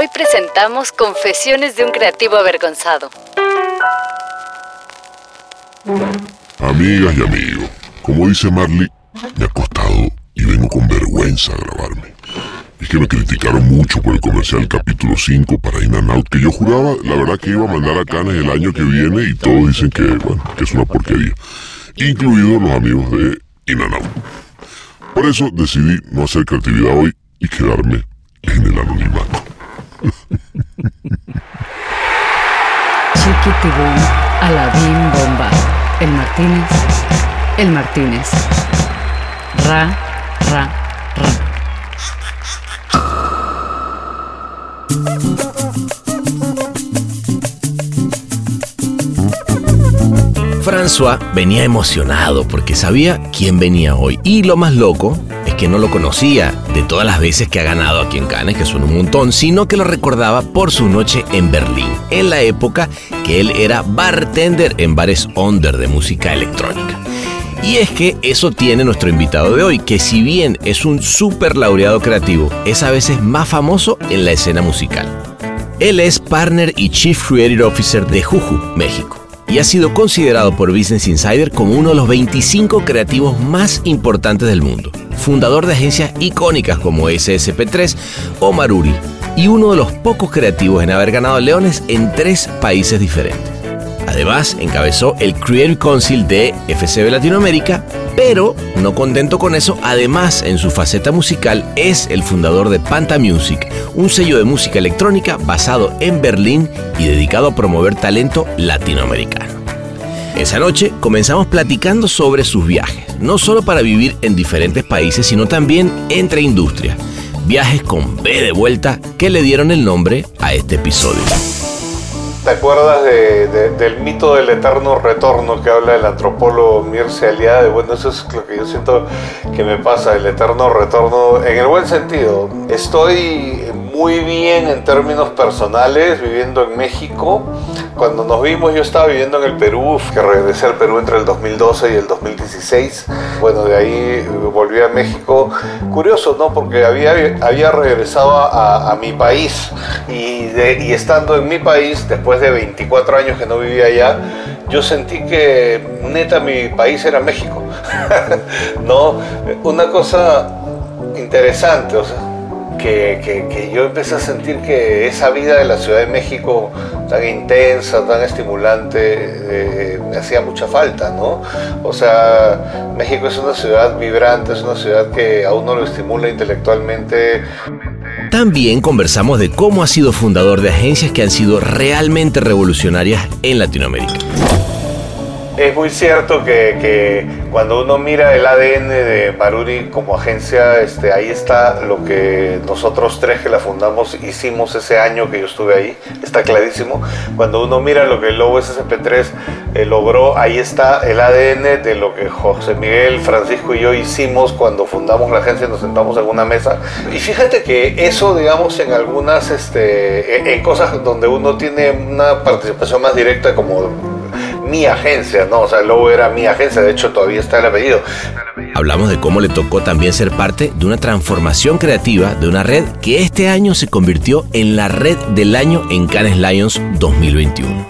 Hoy presentamos Confesiones de un creativo avergonzado. Amigas y amigos, como dice Marley, me he acostado y vengo con vergüenza a grabarme. Es que me criticaron mucho por el comercial capítulo 5 para In Out, que yo juraba, la verdad, que iba a mandar a Canes el año que viene y todos dicen que, es una porquería. Incluidos los amigos de In Out. Por eso decidí no hacer creatividad hoy y quedarme en el anonimato. Chiquitibum, Aladín Bomba, El Martínez, El Martínez. Ra, ra, ra. François venía emocionado porque sabía quién venía hoy. Y lo más loco es que no lo conocía de todas las veces que ha ganado aquí en Cannes, que son un montón, sino que lo recordaba por su noche en Berlín, en la época que él era bartender en bares under de música electrónica. Y es que eso tiene nuestro invitado de hoy, que si bien es un super laureado creativo, es a veces más famoso en la escena musical. Él es partner y chief creative officer de Juju, México y ha sido considerado por Business Insider como uno de los 25 creativos más importantes del mundo. Fundador de agencias icónicas como SSP3 o Maruri, y uno de los pocos creativos en haber ganado leones en tres países diferentes. Además, encabezó el Creative Council de FCB Latinoamérica, pero no contento con eso, además en su faceta musical es el fundador de Panta Music, un sello de música electrónica basado en Berlín y dedicado a promover talento latinoamericano. Esa noche comenzamos platicando sobre sus viajes, no solo para vivir en diferentes países, sino también entre industrias. Viajes con B de vuelta que le dieron el nombre a este episodio. ¿Te acuerdas del mito del eterno retorno que habla el antropólogo Mircea Eliade? Bueno, eso es lo que yo siento que me pasa, el eterno retorno, en el buen sentido. Estoy muy bien en términos personales viviendo en México. Cuando nos vimos yo estaba viviendo en el Perú, que regresé al Perú entre el 2012 y el 2016. Bueno, de ahí volví a México. Curioso, ¿no? Porque había, había regresado a, mi país y, estando en mi país, después de 24 años que no vivía allá, yo sentí que neta mi país era México. ¿No? Una cosa interesante, o sea, que, yo empecé a sentir que esa vida de la Ciudad de México tan intensa, tan estimulante, eh, me hacía mucha falta, ¿no? O sea, México es una ciudad vibrante, es una ciudad que a uno lo estimula intelectualmente. También conversamos de cómo ha sido fundador de agencias que han sido realmente revolucionarias en Latinoamérica es muy cierto que, cuando uno mira el ADN de Maruri como agencia, este, ahí está lo que nosotros tres que la fundamos hicimos ese año que yo estuve ahí, está clarísimo. Cuando uno mira lo que el Lobo SSP3 eh, logró, ahí está el ADN de lo que José Miguel, Francisco y yo hicimos cuando fundamos la agencia, nos sentamos en una mesa. Y fíjate que eso, digamos, en algunas, este, en cosas donde uno tiene una participación más directa como mi agencia, ¿no? O sea, Lobo era mi agencia, de hecho todavía está el apellido. Hablamos de cómo le tocó también ser parte de una transformación creativa de una red que este año se convirtió en la red del año en Cannes Lions 2021.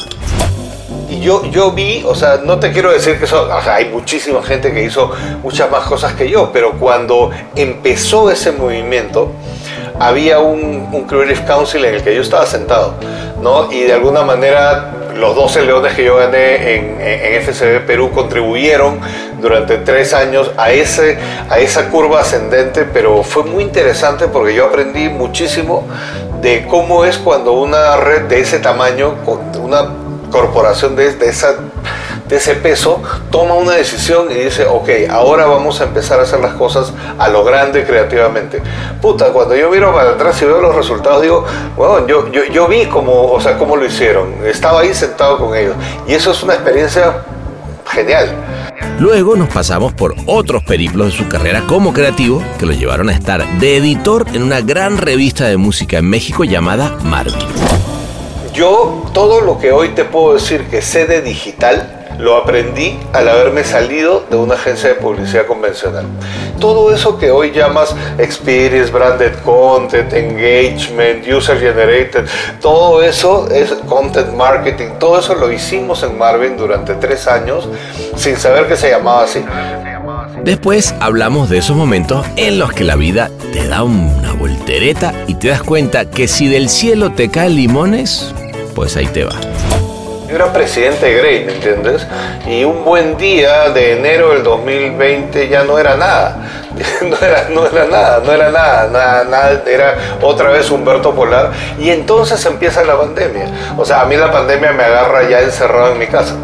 Y yo, yo vi, o sea, no te quiero decir que eso, o sea, hay muchísima gente que hizo muchas más cosas que yo, pero cuando empezó ese movimiento, había un, un Creative Council en el que yo estaba sentado, ¿no? Y de alguna manera los 12 leones que yo gané en, FCB Perú contribuyeron durante tres años a, ese, a esa curva ascendente, pero fue muy interesante porque yo aprendí muchísimo de cómo es cuando una red de ese tamaño, una corporación de, de esa de ese peso, toma una decisión y dice, ok, ahora vamos a empezar a hacer las cosas a lo grande creativamente. Puta, cuando yo miro para atrás y veo los resultados, digo, bueno, yo, yo, yo vi cómo, o sea, cómo lo hicieron. Estaba ahí sentado con ellos. Y eso es una experiencia genial. Luego nos pasamos por otros periplos de su carrera como creativo que lo llevaron a estar de editor en una gran revista de música en México llamada Marvin. Yo todo lo que hoy te puedo decir que sé de digital, lo aprendí al haberme salido de una agencia de publicidad convencional. Todo eso que hoy llamas experience, branded content, engagement, user generated, todo eso es content marketing, todo eso lo hicimos en Marvin durante tres años sin saber que se llamaba así. Después hablamos de esos momentos en los que la vida te da una voltereta y te das cuenta que si del cielo te caen limones, pues ahí te va. Yo era presidente de Grey, ¿me entiendes? Y un buen día de enero del 2020 ya no era nada. No era, no era nada, no era nada, nada, nada, era otra vez Humberto Polar. Y entonces empieza la pandemia. O sea, a mí la pandemia me agarra ya encerrado en mi casa.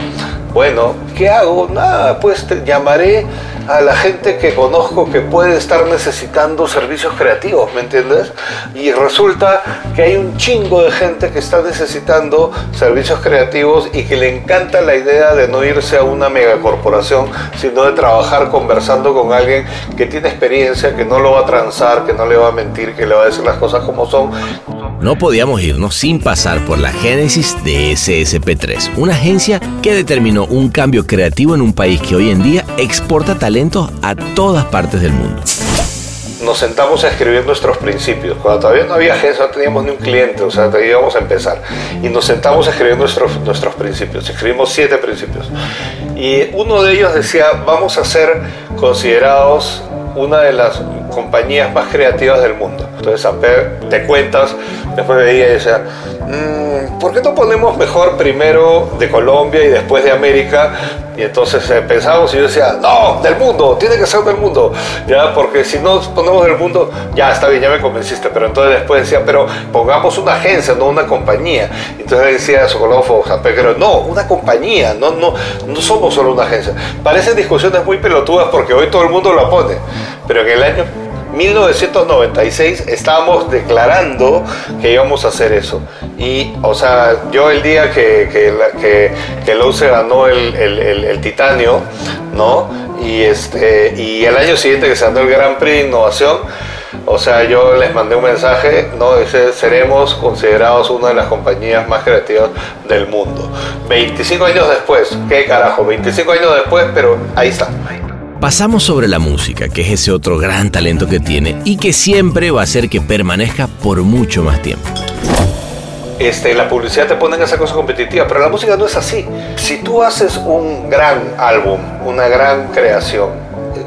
Bueno, ¿qué hago? Nada, pues llamaré a la gente que conozco que puede estar necesitando servicios creativos, ¿me entiendes? Y resulta que hay un chingo de gente que está necesitando servicios creativos y que le encanta la idea de no irse a una megacorporación, sino de trabajar conversando con alguien que tiene experiencia, que no lo va a transar, que no le va a mentir, que le va a decir las cosas como son. No podíamos irnos sin pasar por la génesis de SSP3, una agencia que determinó un cambio creativo en un país que hoy en día exporta talentos a todas partes del mundo. Nos sentamos a escribir nuestros principios. Cuando todavía no había agencia, no teníamos ni un cliente, o sea, íbamos a empezar. Y nos sentamos a escribir nuestros, nuestros principios. Escribimos siete principios. Y uno de ellos decía, vamos a ser considerados una de las compañías más creativas del mundo. Entonces Amper te cuentas, después veía y decía, mmm, ¿por qué no ponemos mejor primero de Colombia y después de América? Y entonces eh, pensamos y yo decía, no, del mundo, tiene que ser del mundo, ya, porque si no ponemos del mundo, ya está bien, ya me convenciste, pero entonces después decía, pero pongamos una agencia, no una compañía. Entonces decía Sokolov pero no, una compañía, no, no, no somos solo una agencia. Parecen discusiones muy pelotudas porque hoy todo el mundo la pone, pero en el año 1996 estábamos declarando que íbamos a hacer eso. Y, o sea, yo el día que, que, que, que se ganó el, el, el, titanio, ¿no? Y, este, y el año siguiente que se ganó el Grand Prix de Innovación, o sea, yo les mandé un mensaje, ¿no? Dice, seremos considerados una de las compañías más creativas del mundo. 25 años después, ¿qué carajo? 25 años después, pero ahí está. Pasamos sobre la música, que es ese otro gran talento que tiene y que siempre va a hacer que permanezca por mucho más tiempo. Este, la publicidad te pone en esa cosa competitiva, pero la música no es así. Si tú haces un gran álbum, una gran creación,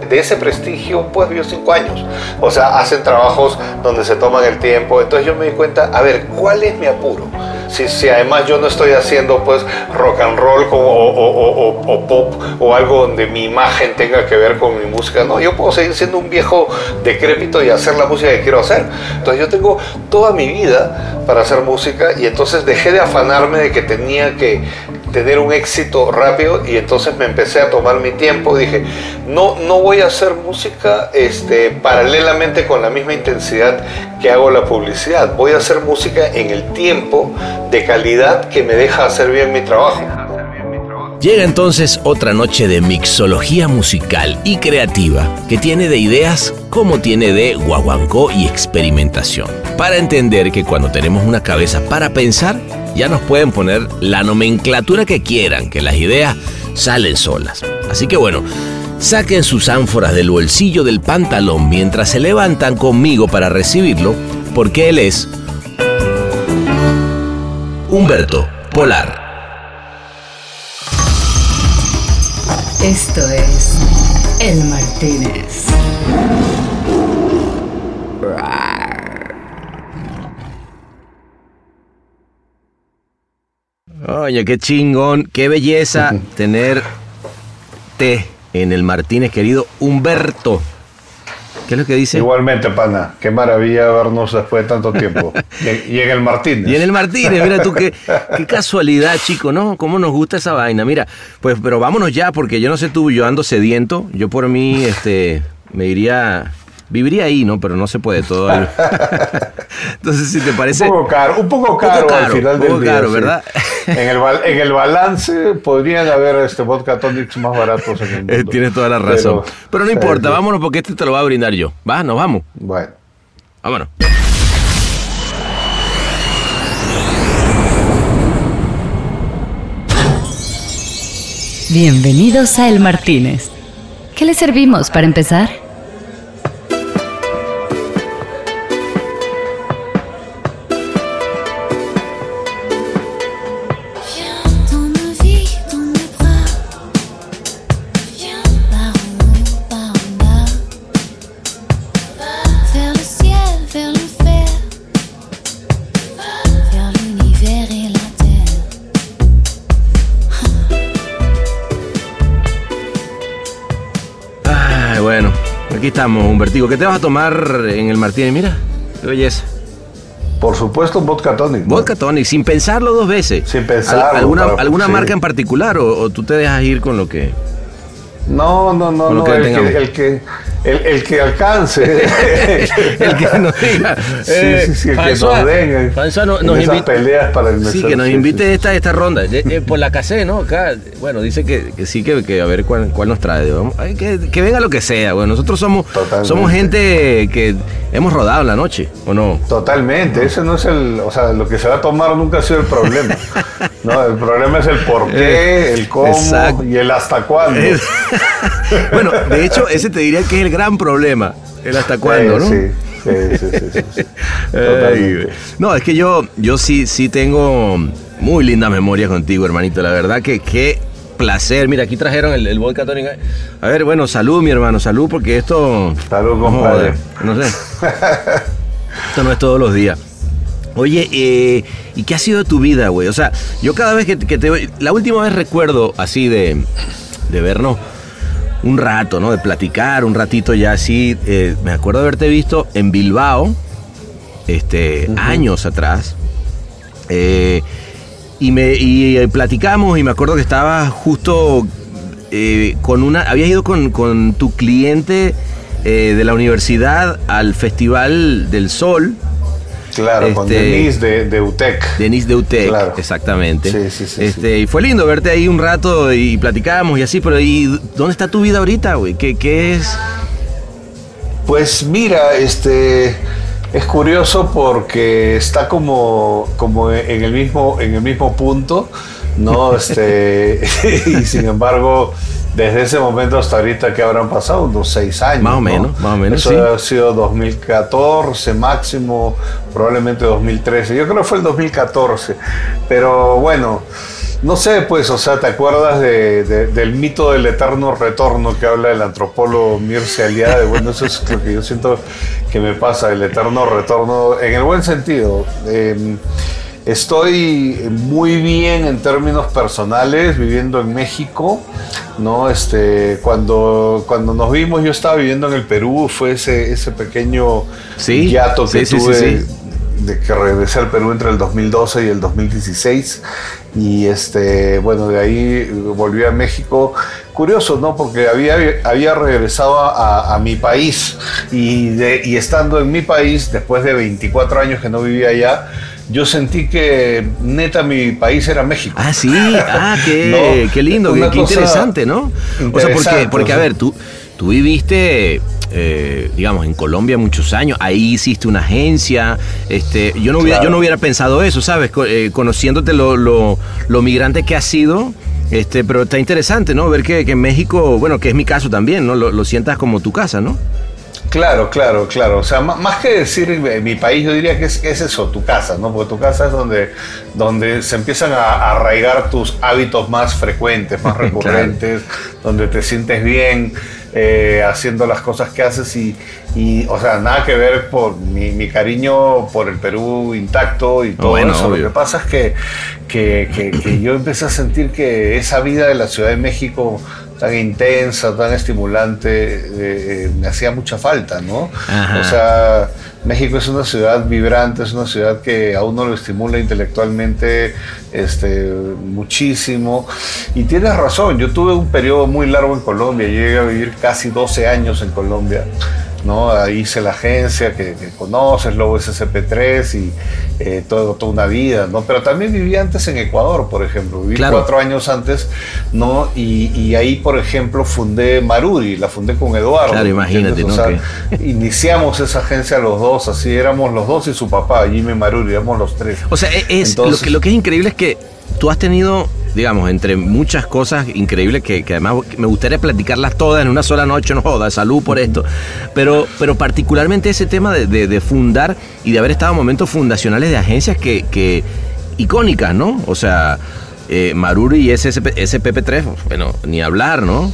de ese prestigio, pues vio cinco años. O sea, hacen trabajos donde se toman el tiempo. Entonces yo me di cuenta, a ver, ¿cuál es mi apuro? Si, si además yo no estoy haciendo pues rock and roll como, o, pop o algo donde mi imagen tenga que ver con mi música, no, yo puedo seguir siendo un viejo decrépito y hacer la música que quiero hacer. Entonces yo tengo toda mi vida para hacer música y entonces dejé de afanarme de que tenía que tener un éxito rápido y entonces me empecé a tomar mi tiempo. Dije no no voy a hacer música este paralelamente con la misma intensidad que hago la publicidad. Voy a hacer música en el tiempo de calidad que me deja hacer bien mi trabajo. Llega entonces otra noche de mixología musical y creativa que tiene de ideas como tiene de guaguancó y experimentación. Para entender que cuando tenemos una cabeza para pensar, ya nos pueden poner la nomenclatura que quieran, que las ideas salen solas. Así que bueno, saquen sus ánforas del bolsillo del pantalón mientras se levantan conmigo para recibirlo, porque él es Humberto Polar. Esto es El Martínez. Oye, qué chingón, qué belleza tener té en el Martínez, querido Humberto. ¿Qué es lo que dice? Igualmente, pana. Qué maravilla vernos después de tanto tiempo. y, en el Martínez. Y en el Martínez, mira tú, qué, qué, casualidad, chico, ¿no? ¿Cómo nos gusta esa vaina? Mira, pues, pero vámonos ya, porque yo no sé tú, yo ando sediento. Yo por mí, este, me iría Viviría ahí, ¿no? Pero no se puede todo. Entonces, si te parece... Un poco caro, un poco caro, al final un poco caro, ¿verdad? En, el, en el balance podrían haber este vodka tonics más baratos en el mundo. Eh, tienes toda la razón. Pero, no importa, vámonos porque este te lo voy a brindar yo. Va, nos vamos. Bueno. Vámonos. Bienvenidos a El Martínez. ¿Qué le servimos para empezar? Estamos, Humbertico. ¿Qué te vas a tomar en el Martínez? Mira, qué belleza. Por supuesto, vodka tonic. ¿no? Vodka tonic, sin pensarlo dos veces. Sin pensarlo, ¿Al- ¿Alguna, claro, alguna sí. marca en particular o, o tú te dejas ir con lo que... No, no, no, no. que el, tengamos. que, el, que, el, el que alcance. el que nos diga. Sí, eh, sí, sí, el que François, nos den. François no- en nos esas peleas para el Sí, que nos sí, invite sí. esta, esta ronda. Eh, eh, por la casé, ¿no? Acá, bueno, dice que, que sí, que, que a ver cuál, cuál nos trae. Vamos, que, que venga lo que sea. Bueno, nosotros somos, Totalmente. somos gente que hemos rodado la noche, ¿o no? Totalmente, ese no es el, o sea, lo que se va a tomar nunca ha sido el problema. No, el problema es el por qué, el cómo Exacto. y el hasta cuándo. Bueno, de hecho, ese te diría que es el gran problema. El hasta cuándo, Eh, ¿no? Sí, sí, sí, sí, sí, Totalmente. güey. no, es que yo, yo sí, sí tengo muy lindas memorias contigo, hermanito. La verdad que qué placer. Mira, aquí trajeron el, el vodka tonic. A ver, bueno, salud, mi hermano, salud, porque esto. Salud, compadre. joder, No sé. esto no es todos los días. Oye, eh, ¿y qué ha sido de tu vida, güey? O sea, yo cada vez que, que te veo- La última vez recuerdo así de, de vernos un rato, ¿no? De platicar, un ratito ya así. eh, me acuerdo de haberte visto en Bilbao, este, años atrás. Eh, y, me, y platicamos y me acuerdo que estabas justo eh, con una... Habías ido con, con tu cliente de la universidad al Festival del Sol, Claro, con Este- Denise de, de UTEC. Denis de UTEC, Claro. exactamente. Sí, sí, sí, este, Y fue lindo verte ahí un rato y platicábamos y así, pero ¿y dónde está tu vida ahorita, güey? ¿Qué, ¿Qué es? Pues mira, este es curioso porque está como, como en el mismo, en el mismo punto, ¿no? Este, y sin embargo, desde ese momento hasta ahorita que habrán pasado unos seis años. Más o ¿no? menos, más o menos, Eso sí. ha sido 2014 máximo, probablemente 2013. Yo creo que fue el 2014. Pero bueno, no sé, pues, o sea, ¿te acuerdas de- de- del mito del eterno retorno que habla el antropólogo Mircea Eliade? Bueno, eso es lo que yo siento que me pasa, el eterno retorno, en el buen sentido. Eh, Estoy muy bien en términos personales viviendo en México, ¿no? Este, cuando, cuando nos vimos, yo estaba viviendo en el Perú, fue ese, ese pequeño Sí, hiato que sí, tuve sí. de que regresé al Perú entre el 2012 y el 2016 y este bueno de ahí volví a México. Curioso no porque había, había regresado a, a mi país. Y, de- y estando en mi país después de 24 años que no vivía allá yo sentí que neta mi país era México Ah, sí, ah, qué, No, qué lindo, qué, interesante, ¿no? O sea, porque, porque a ver, tú, tú viviste, eh, digamos, en Colombia muchos años, ahí hiciste una agencia, este, yo no hubiera, Claro. yo no hubiera pensado eso, ¿sabes? Eh, conociéndote lo, lo, lo migrante que has sido, este, pero está interesante, ¿no? Ver que, que en México, bueno, que es mi caso también, ¿no? Lo, lo sientas como tu casa, ¿no? Claro, claro, claro. O sea, más que decir mi país, yo diría que es, eso, tu casa, ¿no? Porque tu casa es donde, donde se empiezan a, arraigar tus hábitos más frecuentes, más recurrentes, donde te sientes bien eh, haciendo las cosas que haces y, y, o sea, nada que ver por mi, mi cariño por el Perú intacto y todo Bueno, eso. obvio. Lo que pasa es que, que, que- que yo empecé a sentir que esa vida de la Ciudad de México tan intensa, tan estimulante, eh, eh, me hacía mucha falta, ¿no? Ajá. O sea, México es una ciudad vibrante, es una ciudad que a uno lo estimula intelectualmente este, muchísimo. Y tienes razón, yo tuve un periodo muy largo en Colombia, llegué a vivir casi 12 años en Colombia. ¿No? Ahí hice la agencia que, que conoces, luego SCP3 y eh, todo, toda una vida, ¿no? Pero también viví antes en Ecuador, por ejemplo. Viví Claro. cuatro años antes, ¿no? Y, y ahí, por ejemplo, fundé Maruri, la fundé con Eduardo. Claro, imagínate, ¿entiendes? O sea, iniciamos esa agencia los dos, así éramos los dos y su papá, Jimmy Maruri, éramos los tres. O sea, e- es, Entonces- lo, que, lo que es increíble es que tú has tenido, digamos, entre muchas cosas increíbles que, que además me gustaría platicarlas todas en una sola noche, no joda, salud por esto. Pero, pero particularmente ese tema de, fundar y de haber estado en momentos fundacionales de agencias que, icónicas, ¿no? O sea, eh, Maruri y SSP SPP3, bueno, ni hablar, ¿no?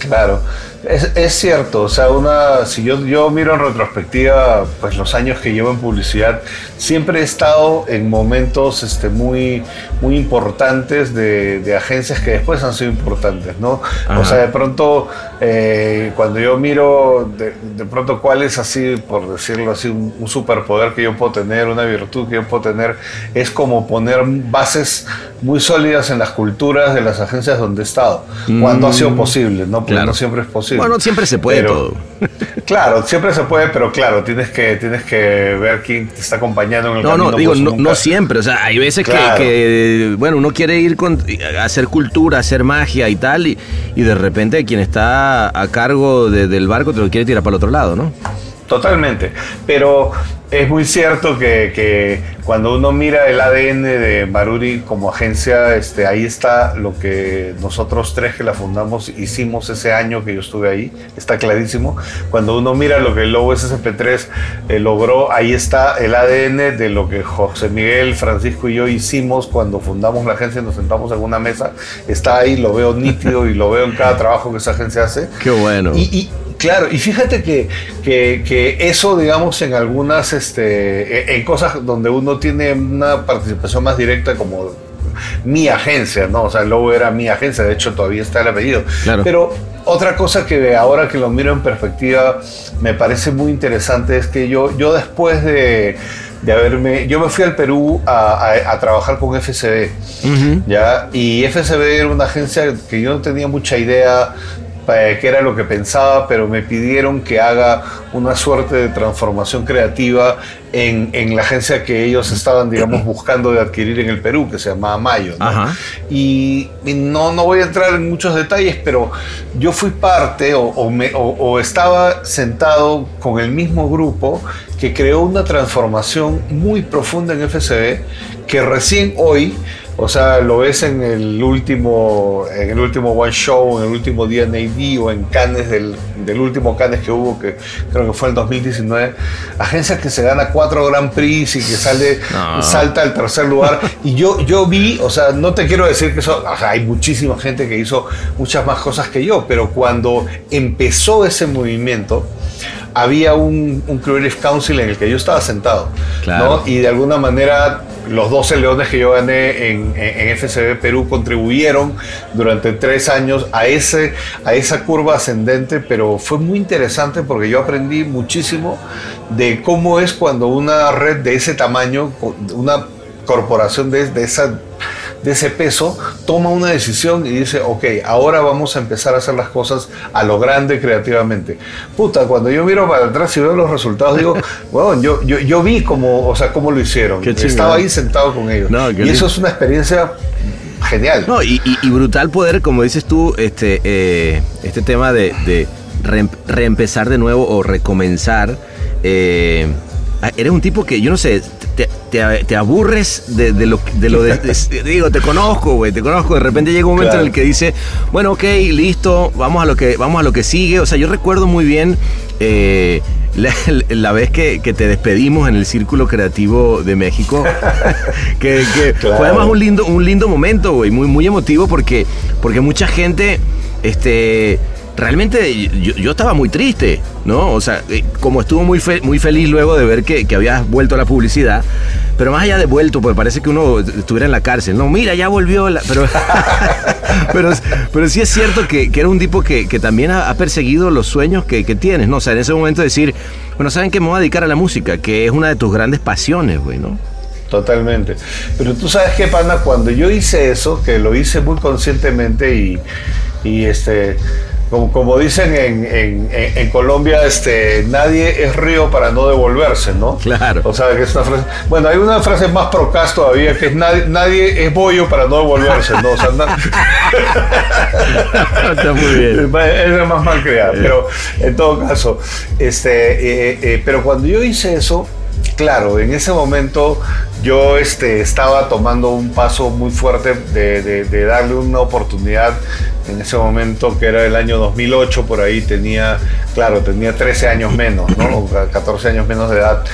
Claro, es, es cierto, o sea, una, si yo, yo miro en retrospectiva, pues los años que llevo en publicidad, siempre he estado en momentos este, muy, muy importantes de, de agencias que después han sido importantes, ¿no? Ajá. O sea, de pronto, eh, cuando yo miro de, de pronto cuál es así, por decirlo así, un, un superpoder que yo puedo tener, una virtud que yo puedo tener, es como poner bases muy sólidas en las culturas de las agencias donde he estado, cuando ha sido posible, ¿no? Porque Claro. no siempre es posible. Bueno, siempre se puede Pero- todo. Claro, siempre se puede, pero claro, tienes que, tienes que ver quién te está acompañando en el No, camino. no, digo, pues, no, no siempre. O sea, hay veces que- que, bueno, uno quiere ir con, a hacer cultura, a hacer magia y tal, y, y de repente quien está a cargo de- del barco te lo quiere tirar para el otro lado, ¿no? Totalmente. Pero es muy cierto que, que cuando uno mira el ADN de Maruri como agencia, este, ahí está lo que nosotros tres que la fundamos hicimos ese año que yo estuve ahí. Está clarísimo. Cuando uno mira lo que el Lobo SSP3 eh, logró, ahí está el ADN de lo que José Miguel, Francisco y yo hicimos cuando fundamos la agencia y nos sentamos en una mesa. Está ahí, lo veo nítido y lo veo en cada trabajo que esa agencia hace. Qué bueno. Y, y, claro, y fíjate que, que- que eso, digamos, en algunas, este, en cosas donde uno tiene una participación más directa como mi agencia, ¿no? O sea, el logo era mi agencia, de hecho todavía está el apellido. Claro. Pero otra cosa que ahora que lo miro en perspectiva me parece muy interesante es que yo, yo después de, de haberme, yo me fui al Perú a, a- a trabajar con FCB. ¿ya? Y FSB era una agencia que yo no tenía mucha idea eh, qué era lo que pensaba, pero me pidieron que haga una suerte de transformación creativa en, en la agencia que ellos estaban, digamos, buscando de adquirir en el Perú, que se llamaba Mayo. ¿no? Ajá. Y, y no, no voy a entrar en muchos detalles, pero yo fui parte o, o me- o- o estaba sentado con el mismo grupo que creó una transformación muy profunda en FCB que recién hoy, o sea, lo ves en el último, en el último One Show, en el último DNAD o en Cannes del, del último Cannes que hubo, que creo que fue en 2019, agencia que se gana cuatro Grand Prix y que sale, No. salta al tercer lugar. Y yo, yo vi, o sea, no te quiero decir que eso, o sea, hay muchísima gente que hizo muchas más cosas que yo, pero cuando empezó ese movimiento, había un, un Creative Council en el que yo estaba sentado. Claro. ¿no? Y de alguna manera los 12 leones que yo gané en, FCB Perú contribuyeron durante tres años a, ese, a esa curva ascendente, pero fue muy interesante porque yo aprendí muchísimo de cómo es cuando una red de ese tamaño, una corporación de, de esa de ese peso, toma una decisión y dice, ok, ahora vamos a empezar a hacer las cosas a lo grande creativamente. Puta, cuando yo miro para atrás y veo los resultados, digo, bueno, yo, yo, yo vi cómo, o sea, cómo lo hicieron. Estaba ahí sentado con ellos. No, y eso es una experiencia genial. No, y, y- y brutal poder, como dices tú, este, eh, este tema de, de reem- reempezar de nuevo o recomenzar. eh, eres un tipo que, yo no sé, te, te- te aburres de, de lo, de lo de, de- digo, te conozco, güey, te conozco. De repente llega un momento Claro. en el que dice, bueno, ok, listo, vamos a lo que, vamos a lo que sigue. O sea, yo recuerdo muy bien eh, la, la vez que, que te despedimos en el Círculo Creativo de México, que, que Claro. fue además un lindo, un lindo momento, güey, muy, muy emotivo porque, porque mucha gente, este, realmente yo, yo estaba muy triste, ¿no? O sea, eh, como estuvo muy, fe- muy feliz luego de ver que, que habías vuelto a la publicidad, pero más allá de vuelto, pues parece que uno estuviera en la cárcel, no, mira, ya volvió, la- pero, pero, pero sí es cierto que, que era un tipo que, que también ha, perseguido los sueños que, tienes, ¿no? O sea, en ese momento decir, bueno, ¿saben que me voy a dedicar a la música? Que es una de tus grandes pasiones, güey, ¿no? Totalmente. Pero tú sabes qué, pana, cuando yo hice eso, que lo hice muy conscientemente y, y este, como, como dicen en, en- en- en Colombia, este, nadie es río para no devolverse, ¿no? Claro. O sea, que es una frase. Bueno, hay una frase más procas todavía que es nadie, nadie es bollo para no devolverse, ¿no? O sea, na- Está muy bien. es la más mal creada, pero en todo caso, este, eh, eh, pero cuando yo hice eso, claro, en ese momento yo este, estaba tomando un paso muy fuerte de, darle una oportunidad. En ese momento, que era el año 2008, por ahí tenía, claro, tenía 13 años menos, ¿no? O 14 años menos de edad.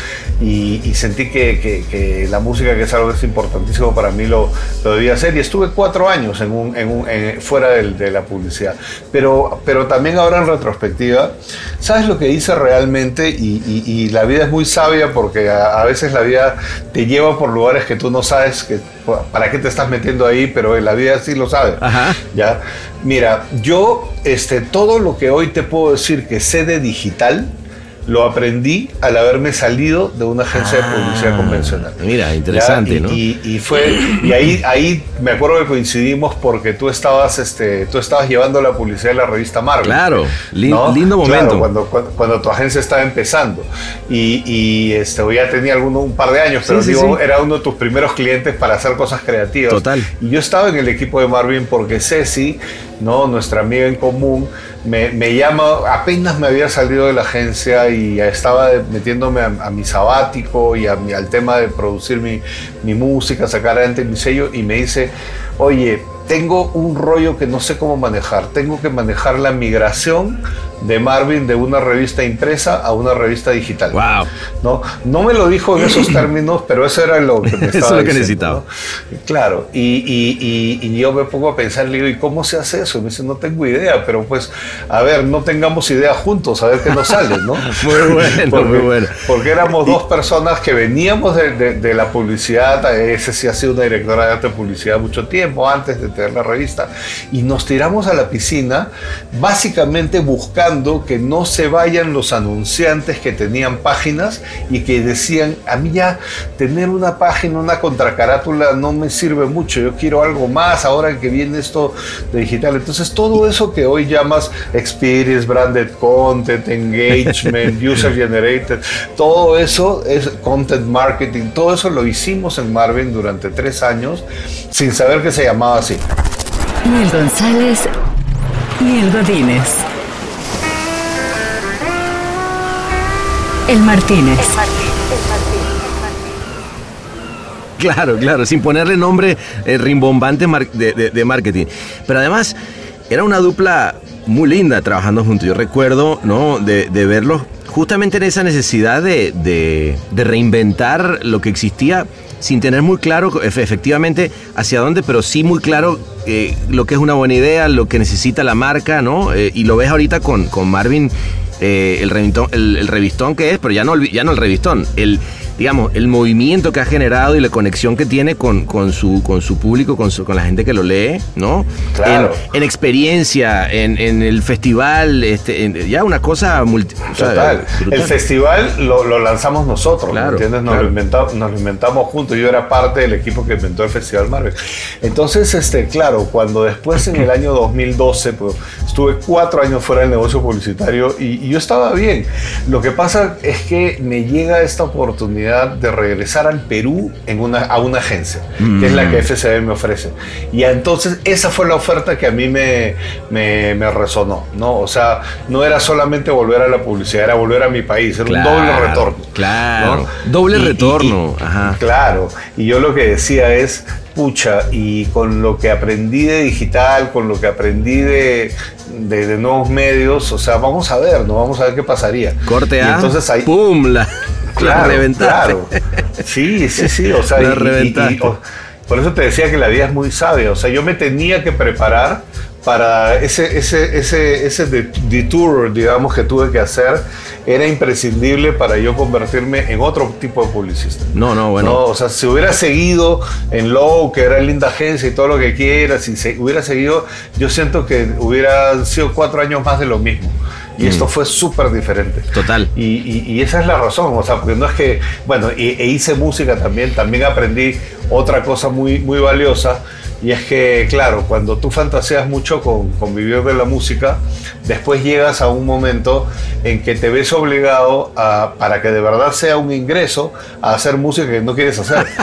Y, y sentí que, que- que la música, que es algo que es importantísimo para mí, lo, lo debía hacer. Y estuve cuatro años en un, en un- en- fuera del- de la publicidad. Pero, pero también ahora en retrospectiva, ¿sabes lo que hice realmente? Y, y- y la vida es muy sabia porque a, a veces la vida te lleva por lugares que tú no sabes que, para qué te estás metiendo ahí, pero la vida sí lo sabe. Ajá. ¿ya? Mira, yo este, todo lo que hoy te puedo decir que sé de digital, lo aprendí al haberme salido de una agencia de publicidad Ah, convencional. mira, interesante, ¿no? Y, y fue, y ahí, ahí me acuerdo que coincidimos porque tú estabas, este, tú estabas llevando la publicidad de la revista Marvel. Claro, lindo momento. Claro, cuando, cuando, cuando tu agencia estaba empezando. Y, y, este, ya tenía alguno, un par de años, pero Sí, sí, digo, sí. era uno de tus primeros clientes para hacer cosas creativas. Total. Y yo estaba en el equipo de Marvin porque Ceci, ¿no? nuestra amiga en común, me, llama, apenas me había salido de la agencia y estaba metiéndome a, mi sabático y al tema de producir mi, mi música, sacar adelante mi sello y me dice, oye, tengo un rollo que no sé cómo manejar, tengo que manejar la migración de Marvin de una revista impresa a una revista digital. Wow. ¿no? No me lo dijo en esos términos, pero eso era lo que me Eso estaba es lo que diciendo, necesitaba. ¿no? Claro, y, y- y- y yo me pongo a pensar, le digo, ¿y cómo se hace eso? Y me dice, no tengo idea, pero pues, a ver, no tengamos idea juntos, a ver qué nos sale, ¿no? Muy bueno, muy bueno. Porque éramos dos personas que veníamos de, de- de la publicidad, ese sí ha sido una directora de arte de publicidad mucho tiempo, antes de tener la revista, y nos tiramos a la piscina, básicamente buscando que no se vayan los anunciantes que tenían páginas y que decían, a mí ya tener una página, una contracarátula no me sirve mucho, yo quiero algo más ahora que viene esto de digital. Entonces todo eso que hoy llamas experience, branded content, engagement, user generated, todo eso es content marketing, todo eso lo hicimos en Marvin durante tres años sin saber que se llamaba así. Ni el González, ni el Godínez. El Martínez. Claro, claro, sin ponerle nombre eh, rimbombante de, de- de marketing. Pero además, era una dupla muy linda trabajando juntos. Yo recuerdo, ¿no? De, de verlos justamente en esa necesidad de, de- de reinventar lo que existía sin tener muy claro efe- efectivamente hacia dónde, pero sí muy claro eh, lo que es una buena idea, lo que necesita la marca, ¿no? Eh, y lo ves ahorita con, con Marvin, eh, el, revistón, el, revistón que es, pero ya no, ya no el revistón, el, digamos, el movimiento que ha generado y la conexión que tiene con, con, su, con su público, con, su- con la gente que lo lee, ¿no? Claro. En, en experiencia, en, en el festival, este, en- ya una cosa multi, o sea, Total. El festival lo, lo lanzamos nosotros, ¿me ¿entiendes? Nos, claro. lo inventamos, nos lo inventamos juntos. Yo era parte del equipo que inventó el Festival Marvel. Entonces, este, claro, cuando después en el año 2012, pues, estuve cuatro años fuera del negocio publicitario y, y yo estaba bien. Lo que pasa es que me llega esta oportunidad de regresar al Perú en una, a una agencia, que es la que FCB me ofrece. Y entonces esa fue la oferta que a mí me, me, me resonó, ¿no? O sea, no era solamente volver a la publicidad, era volver a mi país, era Claro, un doble retorno. claro. ¿no? Doble Y- y- retorno, y- ajá. Claro, y yo lo que decía es, pucha, y con lo que aprendí de digital, con lo que aprendí de, de, de nuevos medios, o sea, vamos a ver, ¿no? Vamos a ver qué pasaría. Corte Y A, entonces ahí, ¡pum! La Claro, claro. Sí, sí, sí. O sea, y- y- y- o- por eso te decía que la vida es muy sabia. O sea, yo me tenía que preparar para ese, ese, ese, ese de- detour, digamos, que tuve que hacer. Era imprescindible para yo convertirme en otro tipo de publicista. No, no, bueno. No, o sea, si hubiera seguido en Low, que era linda agencia y todo lo que quieras, si se hubiera seguido, yo siento que hubiera sido cuatro años más de lo mismo. Y esto fue súper diferente. Total. Y, y- y esa es la razón, o sea, porque no es que, bueno, e, e hice música también, también aprendí otra cosa muy, muy valiosa, Y es que, claro, cuando tú fantaseas mucho con, con vivir de la música, después llegas a un momento en que te ves obligado a, para que de verdad sea un ingreso, a hacer música que no quieres hacer.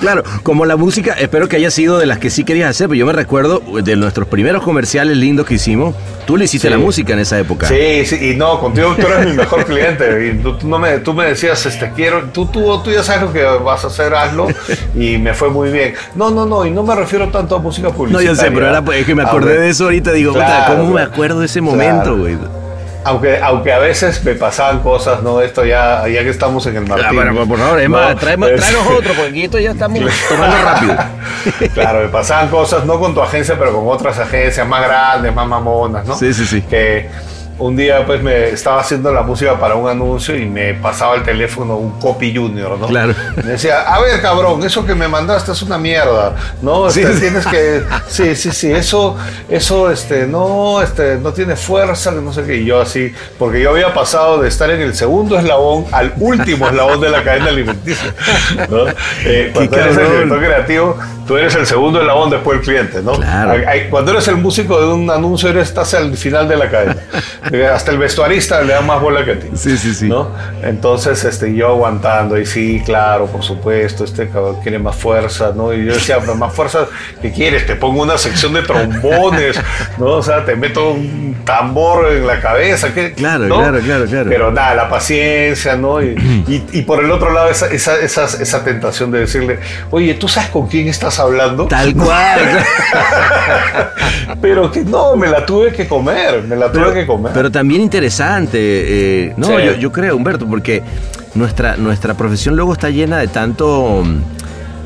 Claro, como la música, espero que haya sido de las que sí querías hacer, pero yo me recuerdo de nuestros primeros comerciales lindos que hicimos, tú le hiciste Sí. la música en esa época. Sí, sí, y no, contigo tú eres mi mejor cliente. Y tú, tú no me, tú me decías, este, quiero, tú, tú, tú ya sabes lo que vas a hacer, hazlo. Y me fue muy bien. No, no, no, y no me refiero tanto a música No, publicitaria. yo sé, pero era, pues, es que me acordé de eso ahorita, digo, Claro, ¿cómo me claro. acuerdo de ese Claro. momento, güey? Aunque, aunque a veces me pasaban cosas, ¿no? Esto ya, ya que estamos en el Martín. Ah, bueno, por favor, es ¿no? más, tráenos Es- tráenos otro, porque esto ya estamos tomando rápido. Claro, me pasaban cosas, no con tu agencia, pero con otras agencias más grandes, más mamonas, ¿no? Sí, sí, sí. Que un día pues me estaba haciendo la música para un anuncio y me pasaba el teléfono un copy junior, ¿no? Claro. Me decía, a ver cabrón, eso que me mandaste es una mierda, ¿no? Sí, Este, sí. Tienes que, sí, sí, sí, eso, eso, este, no, este, no tiene fuerza, no sé qué, y yo así, porque yo había pasado de estar en el segundo eslabón al último eslabón de la cadena alimenticia, ¿no? Eh, cuando eres el director creativo, tú eres el segundo eslabón después del cliente, ¿no? Claro. Cuando eres el músico de un anuncio, eres, estás al final de la cadena. Hasta el vestuarista le da más bola que a ti. Sí, sí, sí. ¿no? Entonces, este, yo aguantando, y sí, claro, por supuesto, este cabrón quiere más fuerza, ¿no? Y yo decía, pero más fuerza, ¿qué quieres? Te pongo una sección de trombones, ¿no? O sea, te meto un tambor en la cabeza, ¿qué? Claro, ¿no? claro, claro, claro. Pero nada, la paciencia, ¿no? Y, y- y por el otro lado, esa, esa, esa, esa tentación de decirle, oye, ¿tú sabes con quién estás hablando? Tal cual. Pero que no, me la tuve que comer, me la tuve que comer. Pero también interesante, eh, no, Sí. yo, yo creo, Humberto, porque nuestra, nuestra profesión luego está llena de tanto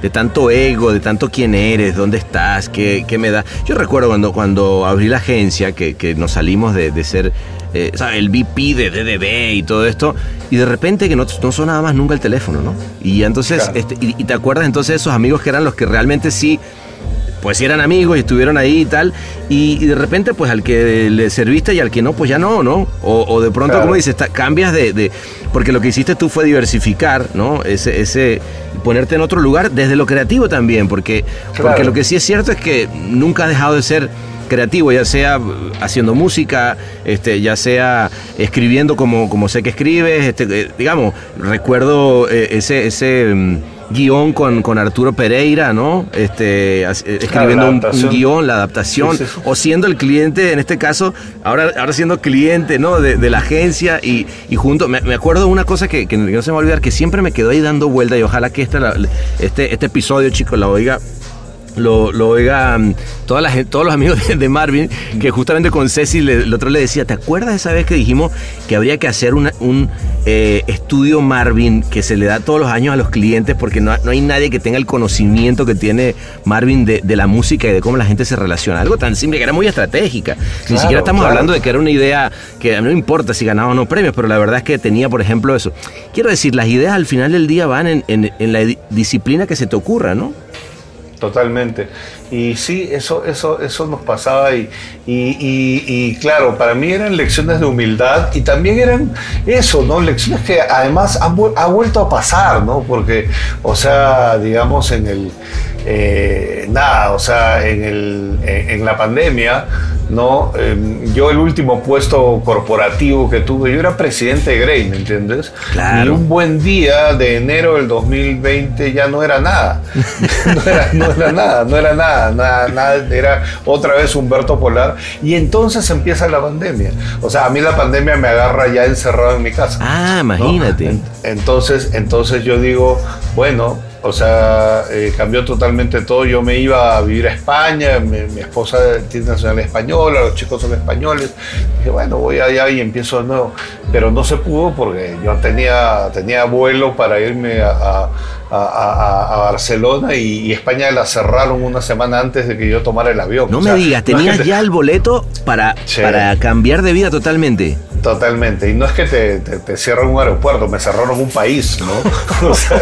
de tanto ego, de tanto quién eres, dónde estás, qué, qué me da. Yo recuerdo cuando, cuando abrí la agencia, que, que nos salimos de, de ser eh, ¿sabes? el VP de DDB y todo esto, y de repente que no, no sonaba más nunca el teléfono, ¿no? Y entonces, Claro. este, y, y te acuerdas entonces de esos amigos que eran los que realmente sí pues eran amigos y estuvieron ahí y tal, y, y de repente pues al que le serviste y al que no, pues ya no, ¿no? O, o de pronto, Claro. como dices, ta- cambias de, de- Porque lo que hiciste tú fue diversificar, ¿no? Ese, ese, ponerte en otro lugar desde lo creativo también, porque, Claro. porque lo que sí es cierto es que nunca has dejado de ser creativo, ya sea haciendo música, este, ya sea escribiendo como, como sé que escribes, este, eh, digamos, recuerdo eh, ese, ese mm, guion con, con Arturo Pereira, ¿no? Este, eh, escribiendo un- un, guion, la adaptación, Sí, sí, sí. o siendo el cliente, en este caso, ahora, ahora siendo cliente, ¿no? De, de la agencia y, y junto, me, me acuerdo de una cosa que, que no se me va a olvidar, que siempre me quedó ahí dando vuelta y ojalá que esta, la- este, este episodio, chicos, la oiga lo, lo oigan toda la gente, todos los amigos de, de Marvin, que justamente con Ceci le- el otro le decía, ¿te acuerdas esa vez que dijimos que habría que hacer una- un eh, estudio Marvin que se le da todos los años a los clientes porque no, no hay nadie que tenga el conocimiento que tiene Marvin de, de la música y de cómo la gente se relaciona? Algo tan simple que era muy estratégica. Ni siquiera estamos claro. hablando de que era una idea que no importa si ganaba o no premios, pero la verdad es que tenía, por ejemplo, eso. Quiero decir, las ideas al final del día van en, en- en la di- disciplina que se te ocurra, ¿no? Totalmente. Y sí, eso, eso, eso nos pasaba y, y, y- y, claro, para mí eran lecciones de humildad y también eran eso, ¿no? Lecciones que además han, ha vuelto a pasar, ¿no? Porque, o sea, digamos en el, eh, nada, o sea, en, el, en, en la pandemia, ¿no? Eh, yo el último puesto corporativo que tuve, yo era presidente de Grey, ¿me entiendes? Claro. Y un buen día de enero del 2020 ya no era nada. no, era, no era nada, no era nada, nada, nada, era otra vez Humberto Polar. Y entonces empieza la pandemia. O sea, a mí la pandemia me agarra ya encerrado en mi casa. Ah, ¿no? imagínate. En- Entonces, entonces yo digo, bueno, o sea, eh, cambió totalmente todo. Yo me iba a vivir a España, mi, mi esposa tiene nacionalidad española, los chicos son españoles. Dije, bueno, voy allá y empiezo de nuevo. Pero no se pudo porque yo tenía, tenía vuelo para irme a, a- a- Barcelona y, y España la cerraron una semana antes de que yo tomara el avión. No O me digas, tenías ya el boleto para, para cambiar de vida totalmente. Totalmente. Y no es que te, te, te cierren un aeropuerto, me cerraron un país, ¿no? o sea,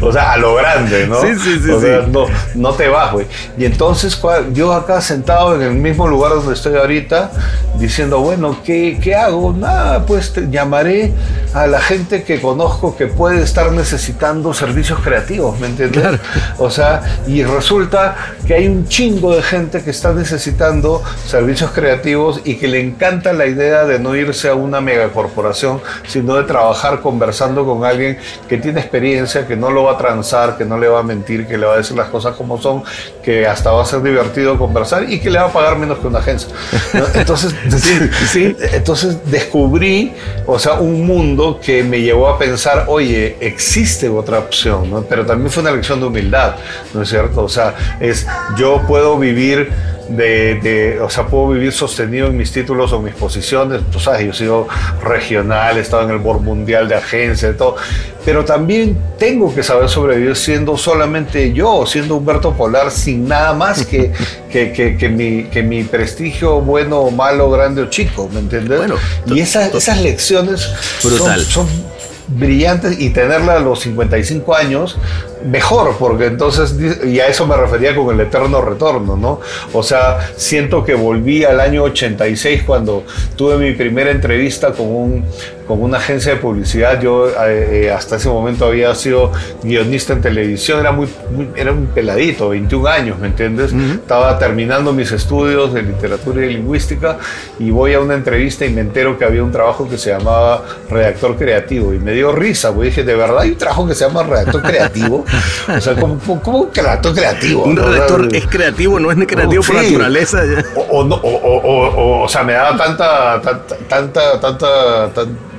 o O sea, a lo grande, ¿no? Sí, sí, sí, O sea, sí. no, no te vas, güey. Y entonces yo acá sentado en el mismo lugar donde estoy ahorita, diciendo, bueno, ¿qué, qué hago? Nada, pues te- llamaré a la gente que conozco que puede estar necesitando servicios creativos, ¿me entiendes? Claro. O sea, y resulta que hay un chingo de gente que está necesitando servicios creativos y que le encanta la idea de no irse a una megacorporación, sino de trabajar conversando con alguien que tiene experiencia, que no lo va a transar, que no le va a mentir, que le va a decir las cosas como son, que hasta va a ser divertido conversar y que le va a pagar menos que una agencia. ¿no? Entonces, sí. entonces descubrí, o sea, un mundo que me llevó a pensar, oye, existe otra opción, ¿no? Pero también fue una lección de humildad, ¿no es cierto? O sea, es, yo puedo vivir de, de- o sea, puedo vivir sostenido en mis títulos o mis posiciones, tú sabes, yo he sido regional, he estado en el board mundial de agencia, de todo, pero también tengo que saber sobrevivir siendo solamente yo, siendo Humberto Polar, sin nada más que, que, que- que mi, que mi prestigio, bueno o malo, grande o chico, ¿me entiendes? Bueno, y esas, esas lecciones Brutal. son, son brillantes y tenerla a los 55 años, mejor, porque entonces, y a eso me refería con el eterno retorno, ¿no? O sea, siento que volví al año 86 cuando tuve mi primera entrevista con, un, con una agencia de publicidad. Yo eh, eh, hasta ese momento había sido guionista en televisión, era muy, muy- era un peladito, 21 años, ¿me entiendes? Estaba terminando mis estudios de literatura y lingüística y voy a una entrevista y me entero que había un trabajo que se llamaba redactor creativo y me dio risa, güey. Dije, ¿de verdad hay un trabajo que se llama redactor creativo? O sea, ¿cómo, cómo, cómo que redactor creativo? Un no? redactor es creativo, no es creativo por Sí. naturaleza. O, o, o, o- o- o- o sea, me daba tanta, tanta, tanta, tanta, tan-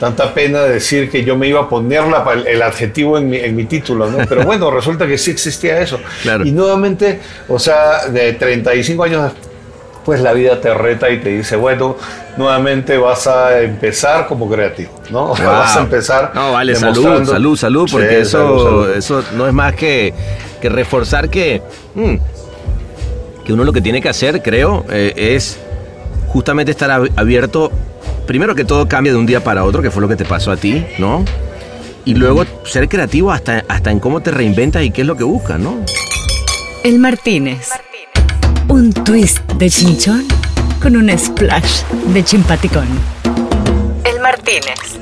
tanta pena decir que yo me iba a poner la el adjetivo en mi, en mi título, ¿no? Pero bueno, resulta que sí existía eso. Claro. Y nuevamente, o sea, de 35 años pues la vida te reta y te dice, bueno, nuevamente vas a empezar como creativo, ¿no? Wow. Vas a empezar. No, vale, salud, salud, salud, porque Sí, eso, salud, salud. eso no es más que, que reforzar que, mm, que uno lo que tiene que hacer, creo, eh, es justamente estar ab- abierto. Primero que todo cambia de un día para otro, que fue lo que te pasó a ti, ¿no? Y luego ser creativo hasta, hasta en cómo te reinventas y qué es lo que buscas, ¿no? El Martínez. Twist de chinchón con un splash de chimpaticón. El Martínez.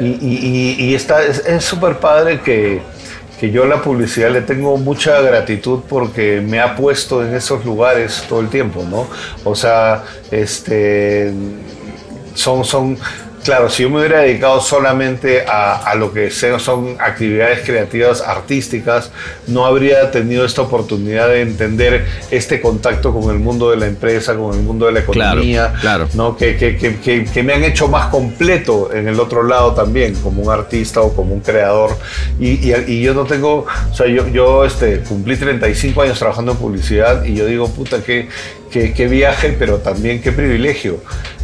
Y, y- y- y está, es súper padre que, que yo a la publicidad le tengo mucha gratitud porque me ha puesto en esos lugares todo el tiempo, ¿no? O sea, este, son, son, claro, si yo me hubiera dedicado solamente a, a lo que son actividades creativas artísticas, no habría tenido esta oportunidad de entender este contacto con el mundo de la empresa, con el mundo de la economía, claro. ¿no? que, que- que- que- que me han hecho más completo en el otro lado también, como un artista o como un creador. Y, y- y yo no tengo, o sea, yo, yo este, cumplí 35 años trabajando en publicidad y yo digo, puta, qué, qué, qué viaje, pero también qué privilegio,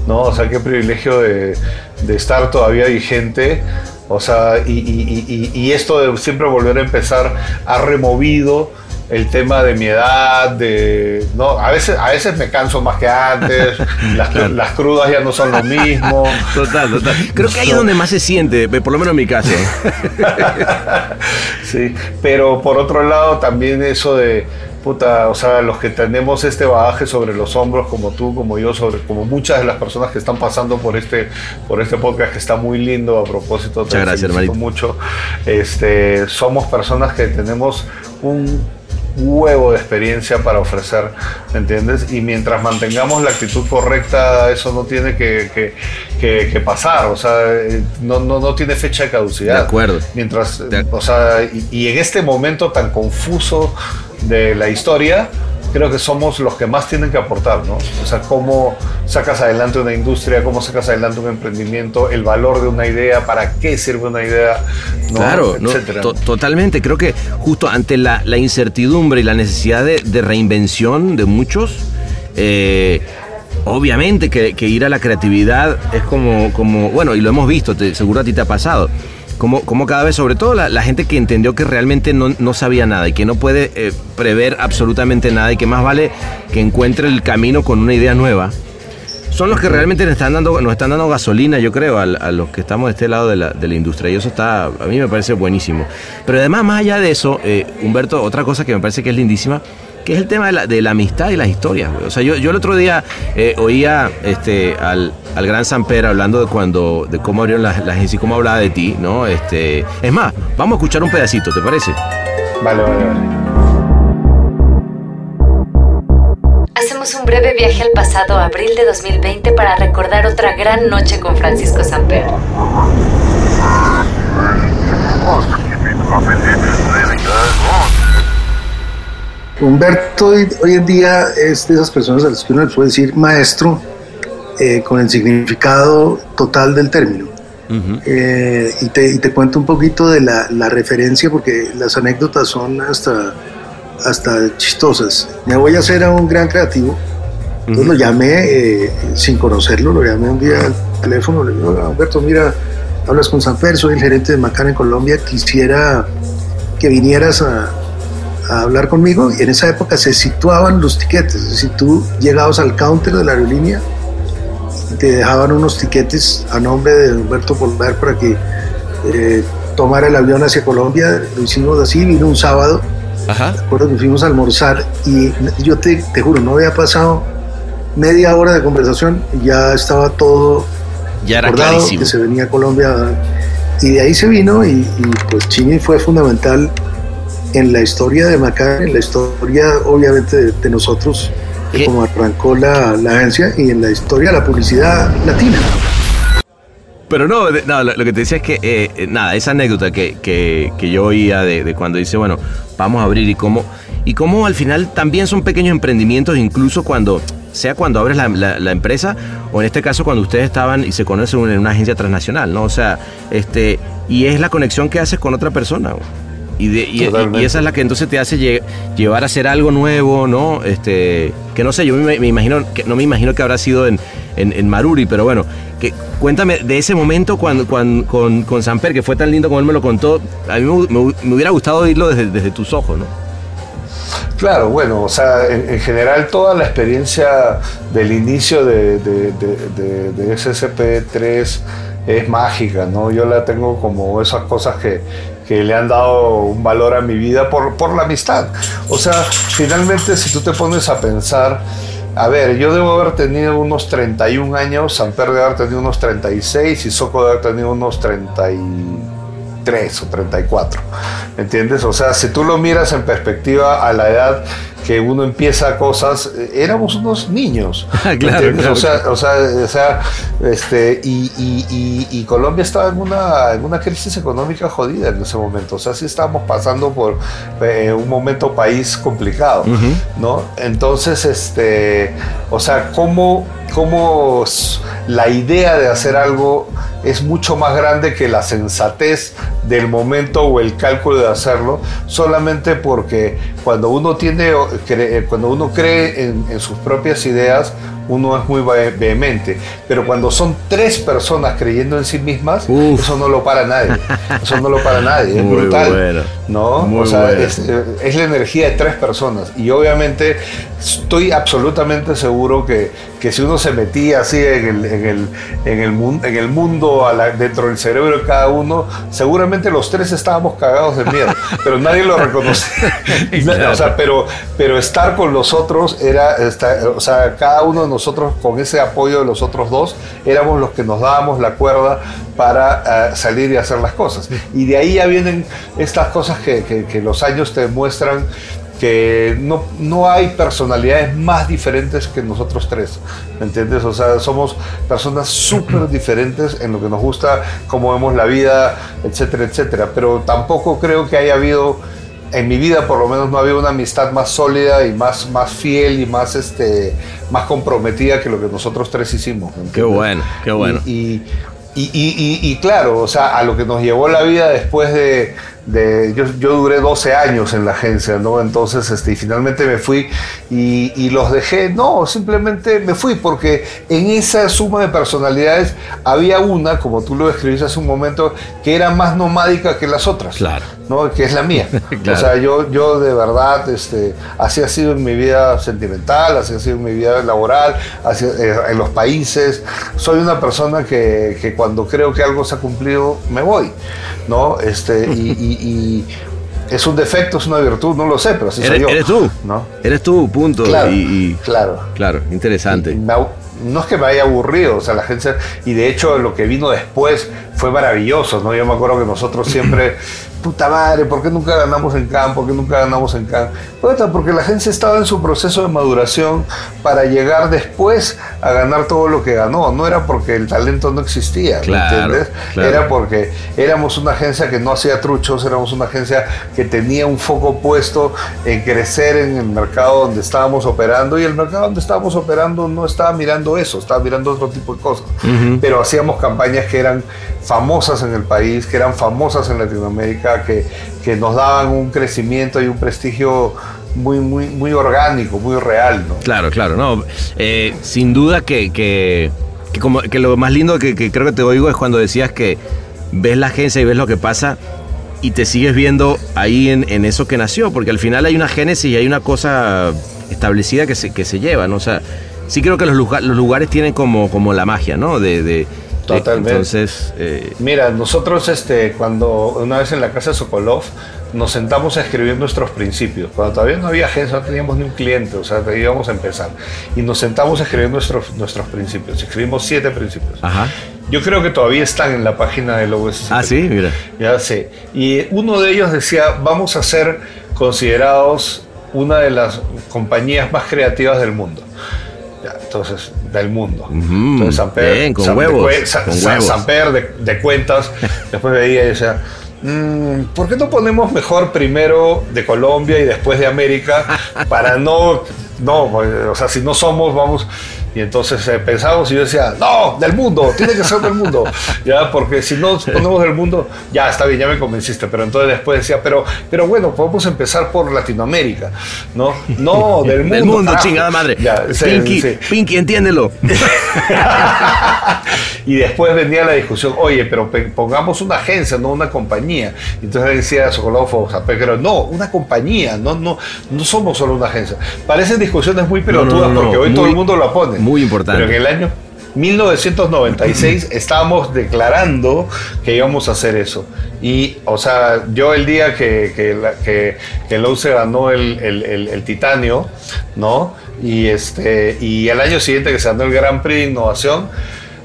¿no? O sea, qué privilegio de, de estar todavía vigente. O sea, y, y- y- y- y esto de siempre volver a empezar ha removido el tema de mi edad, de no, a veces, a veces me canso más que antes, las, las crudas ya no son lo mismo. Total, total. Creo que ahí es donde más se siente, por lo menos en mi caso. Sí, pero por otro lado también eso de puta, o sea, los que tenemos este bagaje sobre los hombros, como tú, como yo, sobre, como muchas de las personas que están pasando por este, por este podcast que está muy lindo a propósito, te Muchas gracias, hermanito. mucho. Este, somos personas que tenemos un huevo de experiencia para ofrecer, ¿me entiendes? Y mientras mantengamos la actitud correcta, eso no tiene que, que- que- que pasar, o sea, no, no, no tiene fecha de caducidad. De acuerdo. Mientras, De- o sea, y, y en este momento tan confuso de la historia, creo que somos los que más tienen que aportar, ¿no? O sea, cómo sacas adelante una industria, cómo sacas adelante un emprendimiento, el valor de una idea, para qué sirve una idea, ¿no? Claro, no, to- totalmente. Creo que justo ante la, la incertidumbre y la necesidad de, de reinvención de muchos, eh, obviamente que, que ir a la creatividad es como, como bueno, y lo hemos visto, te- seguro a ti te ha pasado. Como, como cada vez, sobre todo la, la gente que entendió que realmente no, no sabía nada y que no puede eh, prever absolutamente nada y que más vale que encuentre el camino con una idea nueva. son los que realmente nos están dando, nos están dando gasolina, yo creo, a, los que estamos de este lado de la, de la industria. Y eso está, a mí me parece buenísimo. Pero además, más allá de eso, eh, Humberto, otra cosa que me parece que es lindísima, que es el tema de la, de la amistad y las historias. güey. O sea, yo, yo el otro día eh, oía este, al, al gran Samper hablando de cuando, de cómo abrieron las la agencia y cómo hablaba de ti, ¿no? Este, es más, vamos a escuchar un pedacito, ¿te parece? Vale, vale, vale. Hacemos un breve viaje al pasado abril de 2020 para recordar otra gran noche con Francisco Samper. Humberto hoy, hoy en día es de esas personas a las que uno le puede decir maestro eh, con el significado total del término. Eh, y, te, y te cuento un poquito de la, la referencia porque las anécdotas son hasta, hasta chistosas. Me voy a hacer a un gran creativo. Entonces lo llamé eh, sin conocerlo, lo llamé un día al teléfono, le digo, "Hola, Humberto, mira, hablas con Sanfer, soy el gerente de Macan en Colombia, quisiera que vinieras a, a hablar conmigo y en esa época se situaban los tiquetes, es decir, tú llegabas al counter de la aerolínea y te dejaban unos tiquetes a nombre de Humberto Polvar para que eh, tomara el avión hacia Colombia, lo hicimos así, vino un sábado, Ajá. recuerdo que fuimos a almorzar y yo te, te juro, no había pasado media hora de conversación, y ya estaba todo Ya era clarísimo. que se venía a Colombia. Y de ahí se vino y, y, pues Chini fue fundamental en la historia de Macan, en la historia obviamente de, de nosotros, de cómo arrancó la, la agencia y en la historia de la publicidad latina. Pero no, lo, lo que te decía es que, eh, eh, nada, esa anécdota que, que- que yo oía de, de cuando dice, bueno, vamos a abrir y cómo, y cómo al final también son pequeños emprendimientos, incluso cuando, sea cuando abres la, la- la empresa, o en este caso cuando ustedes estaban y se conocen en una agencia transnacional, ¿no? O sea, este, y es la conexión que haces con otra persona. Y, de- y- esa es la que entonces te hace lle- llevar a hacer algo nuevo, ¿no? Este, que no sé, yo me, me imagino, que no me imagino que habrá sido en, en, en Maruri, pero bueno, que, cuéntame de ese momento cuando, cuando, con, con Samper, que fue tan lindo como él me lo contó. A mí me, me- me hubiera gustado oírlo desde, desde tus ojos, ¿no? Claro, bueno, o sea, en, en general toda la experiencia del inicio de, de, de- de- de SCP-3 es mágica, ¿no? Yo la tengo como esas cosas que, que le han dado un valor a mi vida por, por la amistad. O sea, finalmente si tú te pones a pensar, a ver, yo debo haber tenido unos 31 años, Samper debe haber tenido unos 36 y Soco debe haber tenido unos 33 o 34. ¿Me entiendes? O sea, si tú lo miras en perspectiva a la edad que uno empieza cosas, eh, éramos unos niños. ¿me Claro, claro. O sea, o sea, o sea, este, y, y- y- y Colombia estaba en una, en una crisis económica jodida en ese momento. O sea, sí estábamos pasando por eh, un momento país complicado, ¿no? Entonces, este, o sea, cómo, cómo la idea de hacer algo es mucho más grande que la sensatez del momento o el cálculo de hacerlo, solamente porque cuando uno tiene, cuando uno cree en, sus propias ideas, uno es muy ve- vehemente. Pero cuando son tres personas creyendo en sí mismas, Uf. eso no lo para nadie. Eso no lo para nadie. Es Muy brutal. bueno. ¿No? Muy o sea, bueno. es, eh, es la energía de tres personas. Y obviamente estoy absolutamente seguro que, que si uno se metía así en el, en el, en el, mun- en el mundo a la- dentro del cerebro de cada uno, seguramente los tres estábamos cagados de miedo, pero nadie lo reconocía. o sea, pero, pero estar con los otros era, o sea, cada uno nosotros con ese apoyo de los otros dos, éramos los que nos dábamos la cuerda para eh, salir y hacer las cosas. Y de ahí ya vienen estas cosas que, que- los años te demuestran que no, no hay personalidades más diferentes que nosotros tres, ¿me entiendes? O sea, somos personas súper diferentes en lo que nos gusta, cómo vemos la vida, etcétera, etcétera. Pero tampoco creo que haya habido, en mi vida por lo menos no ha habido una amistad más sólida y más, más fiel y más, este, más comprometida que lo que nosotros tres hicimos. ¿me Qué bueno, qué bueno. Y, y- y, y- y- y claro, o sea, a lo que nos llevó la vida después de, de- yo, yo duré 12 años en la agencia, ¿no? Entonces, este, y finalmente me fui y, y los dejé, no, simplemente me fui porque en esa suma de personalidades había una, como tú lo describiste hace un momento, que era más nomádica que las otras, Claro. ¿no? Que es la mía. Claro. O sea, yo, yo de verdad, este, así ha sido en mi vida sentimental, así ha sido en mi vida laboral, así, eh, en los países. Soy una persona que, que cuando creo que algo se ha cumplido, me voy, ¿no? Este, y, y- y es un defecto, es una virtud, no lo sé, pero así soy yo. eres tú. ¿no? Eres tú, punto. Claro, Y, y- claro. claro, interesante. Me no es que me haya aburrido, o sea, la gente, y de hecho lo que vino después fue maravilloso, ¿no? Yo me acuerdo que nosotros siempre, puta madre, ¿por qué nunca ganamos en campo? ¿Por qué nunca ganamos en campo? Puta, porque la gente estaba en su proceso de maduración para llegar después a ganar todo lo que ganó, no era porque el talento no existía, ¿me Claro, entiendes? claro. Era porque éramos una agencia que no hacía truchos, éramos una agencia que tenía un foco puesto en crecer en el mercado donde estábamos operando y el mercado donde estábamos operando no estaba mirando eso, estaba mirando otro tipo de cosas. Pero hacíamos campañas que eran famosas en el país, que eran famosas en Latinoamérica, que, que nos daban un crecimiento y un prestigio muy, muy, muy orgánico, muy real, ¿no? Claro, claro, no. eh, sin duda que, que, que como, que lo más lindo que, que creo que te oigo es cuando decías que ves la agencia y ves lo que pasa y te sigues viendo ahí en, en eso que nació, porque al final hay una génesis y hay una cosa establecida que se, que se lleva, ¿no? O sea, sí creo que los, lugar- los lugares tienen como, como la magia, ¿no? De, de- de- Totalmente. entonces, eh, Mira, nosotros este, cuando una vez en la casa de Sokolov nos sentamos a escribir nuestros principios. Cuando todavía no había agencia, no teníamos ni un cliente, o sea, íbamos a empezar. Y nos sentamos a escribir nuestros, nuestros principios. Escribimos siete principios. ajá. Yo creo que todavía están en la página del OSC. Ah, sí, mira. Ya sé. Y uno de ellos decía, vamos a ser considerados una de las compañías más creativas del mundo. Entonces, del mundo. Ujú, entonces, Samper, bien, con de huevos, Sa- con huevos. Samper de, de cuentas, después veía y decía, "Mm, ¿por qué no ponemos mejor primero de Colombia y después de América para no, no, o sea, si no somos, vamos... Y entonces eh, pensamos y yo decía, no, del mundo, tiene que ser del mundo. Ya, porque si no ponemos del mundo, ya está bien, ya me convenciste. Pero entonces después decía, pero, pero bueno, podemos empezar por Latinoamérica. No, no, del mundo. Del mundo, chingada madre. Ya, Pinky, sí. Pinky, entiéndelo. y después venía la discusión, oye, pero pe- pongamos una agencia, no una compañía. Entonces decía Sokolov Zapé, pero no, una compañía, no, no, no somos solo una agencia. Parecen discusiones muy pelotudas no, no, porque hoy muy- todo el mundo la pone. Muy importante. Pero en el año 1996 estábamos declarando que íbamos a hacer eso. Y, o sea, yo el día que, que, que, que se ganó el, el- el- el titanio, ¿no? Y, este, y el año siguiente que se ganó el Grand Prix de Innovación,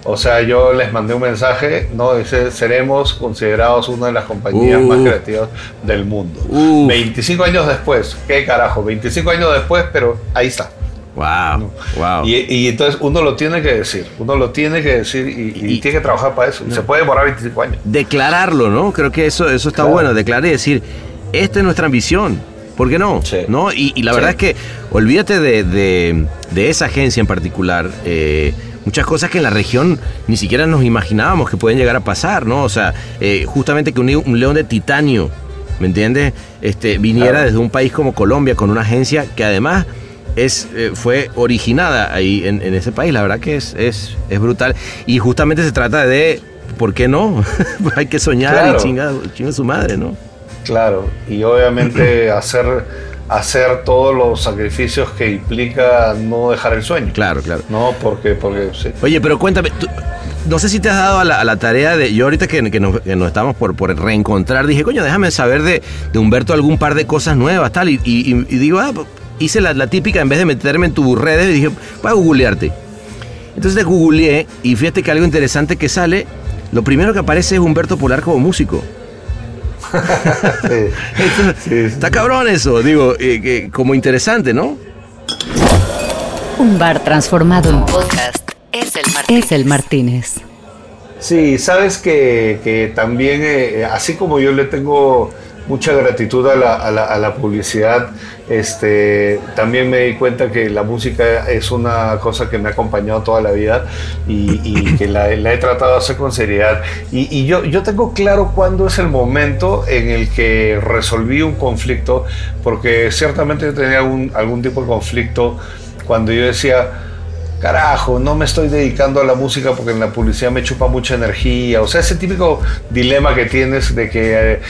o sea, yo les mandé un mensaje, ¿no? Dice, seremos considerados una de las compañías Uh. más creativas del mundo. Uh. 25 años después, ¿qué carajo? 25 años después, pero ahí está. Wow, wow. Y, y entonces uno lo tiene que decir, uno lo tiene que decir y, y Y- tiene que trabajar para eso. Se puede demorar 25 años. declararlo, ¿no? Creo que eso, eso está Claro. bueno, declarar y decir, esta es nuestra ambición. ¿Por qué no? Sí. ¿No? Y, y la Sí. verdad es que olvídate de, de- de esa agencia en particular. eh, muchas cosas que en la región ni siquiera nos imaginábamos que pueden llegar a pasar, ¿no? O sea, eh, justamente que un, un león de titanio, ¿me entiendes? Este, viniera Claro. desde un país como Colombia con una agencia que además es, eh, fue originada ahí en, en ese país. La verdad que es, es, es brutal. Y justamente se trata de, ¿por qué no? Hay que soñar Claro. y chinga, chinga su madre, ¿no? Claro, y obviamente hacer, hacer todos los sacrificios que implica no dejar el sueño. Claro, claro. No, porque, porque sí. Oye, pero cuéntame, tú- no sé si te has dado a la, a la tarea de. Yo ahorita que, que nos, que nos estamos por, por reencontrar, dije, coño, déjame saber de, de Humberto algún par de cosas nuevas, tal. Y, y- y- digo, ah, hice la, la típica, en vez de meterme en tus redes, dije, voy a googlearte. Entonces te googleé y fíjate que algo interesante que sale, lo primero que aparece es Humberto Polar como músico. Sí. Sí, sí. Está cabrón eso, digo, eh, como interesante, ¿no? Un bar transformado en podcast es el Martínez. Es el Martínez. Sí, sabes que, que también, eh, así como yo le tengo mucha gratitud a la, a la- a la publicidad. Este, también me di cuenta que la música es una cosa que me ha acompañado toda la vida y, y que la, la he tratado de hacer con seriedad. Y, y yo, yo tengo claro cuándo es el momento en el que resolví un conflicto, porque ciertamente yo tenía algún, algún tipo de conflicto cuando yo decía, carajo, no me estoy dedicando a la música porque en la publicidad me chupa mucha energía. O sea, ese típico dilema que tienes de que eh,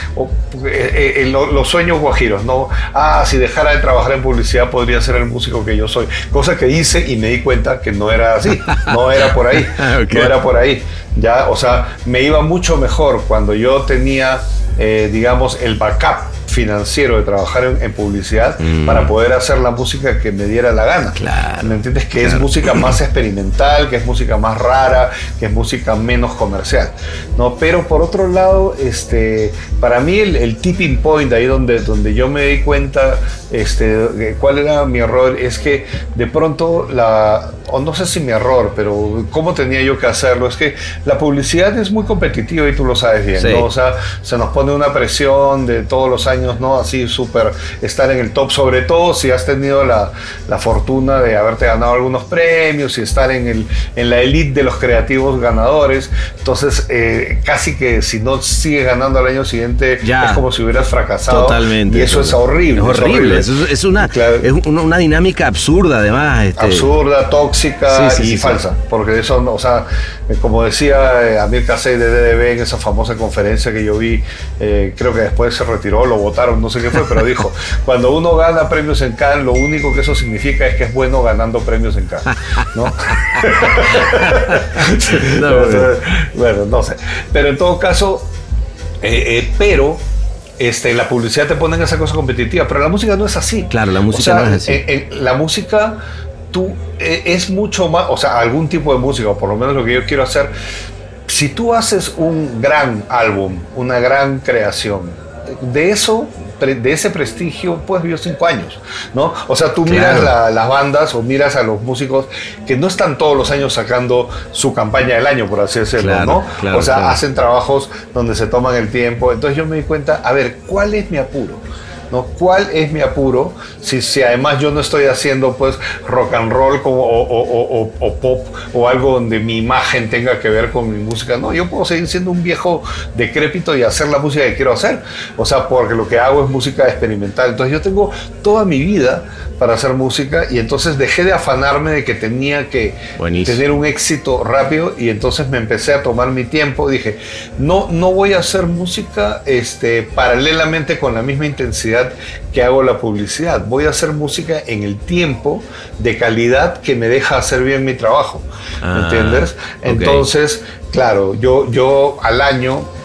eh, eh, lo- los sueños guajiros, ¿no? Ah, si dejara de trabajar en publicidad podría ser el músico que yo soy. Cosa que hice y me di cuenta que no era así, no era por ahí, no era por ahí. Ya, o sea, me iba mucho mejor cuando yo tenía, digamos, el backup financiero de trabajar en, en publicidad para poder hacer la música que me diera la gana. Claro, ¿Me entiendes? Que es música más experimental, que es música más rara, que es música menos comercial. ¿no? Pero por otro lado, este, para mí el, el tipping point, ahí donde, donde yo me di cuenta este, de cuál era mi error, es que de pronto la, o no sé si mi error, pero cómo tenía yo que hacerlo, es que la publicidad es muy competitiva y tú lo sabes bien, Sí. ¿no? O sea, se nos pone una presión de todos los años, ¿no? Así súper estar en el top, sobre todo si has tenido la, la fortuna de haberte ganado algunos premios y estar en, el, en la elite de los creativos ganadores. Entonces, eh, casi que si no sigues ganando al año siguiente, Ya. es como si hubieras fracasado. Totalmente. Y eso es horrible. Es horrible. es Es, es una, Claro. es una, una dinámica absurda, además. este, absurda, tóxica Sí, sí, y sí, falsa. Porque eso, o sea, como decía eh, Amir Kasey de DDB en esa famosa conferencia que yo vi, eh, creo que después se retiró, lo votaron, no sé qué fue, pero dijo, cuando uno gana premios en Cannes, lo único que eso significa es que es bueno ganando premios en Cannes. ¿no? No, bueno, no sé. Pero en todo caso, eh, eh, pero este, la publicidad te pone en esa cosa competitiva, pero la música no es así. Claro, la música O sea, no es así. la música, tú eh, es mucho más, o sea, algún tipo de música, o por lo menos lo que yo quiero hacer. Si tú haces un gran álbum, una gran creación, de eso, de ese prestigio, puedes vivir cinco años, ¿no? O sea, tú miras Claro. la- las bandas o miras a los músicos que no están todos los años sacando su campaña del año, por así decirlo, Claro, ¿no? claro, o sea, hacen trabajos donde se toman el tiempo. Entonces yo me di cuenta, a ver, ¿cuál es mi apuro? ¿No? ¿Cuál es mi apuro? Si, si además yo no estoy haciendo pues rock and roll como, o, o- o- o- pop o algo donde mi imagen tenga que ver con mi música. No, yo puedo seguir siendo un viejo decrépito y hacer la música que quiero hacer. O sea, porque lo que hago es música experimental. Entonces yo tengo toda mi vida para hacer música y entonces dejé de afanarme de que tenía que Buenísimo. tener un éxito rápido y entonces me empecé a tomar mi tiempo. Dije, no, no voy a hacer música este, paralelamente con la misma intensidad que hago la publicidad. Voy a hacer música en el tiempo de calidad que me deja hacer bien mi trabajo. Ah, ¿Me entiendes? Entonces, claro, yo, yo al año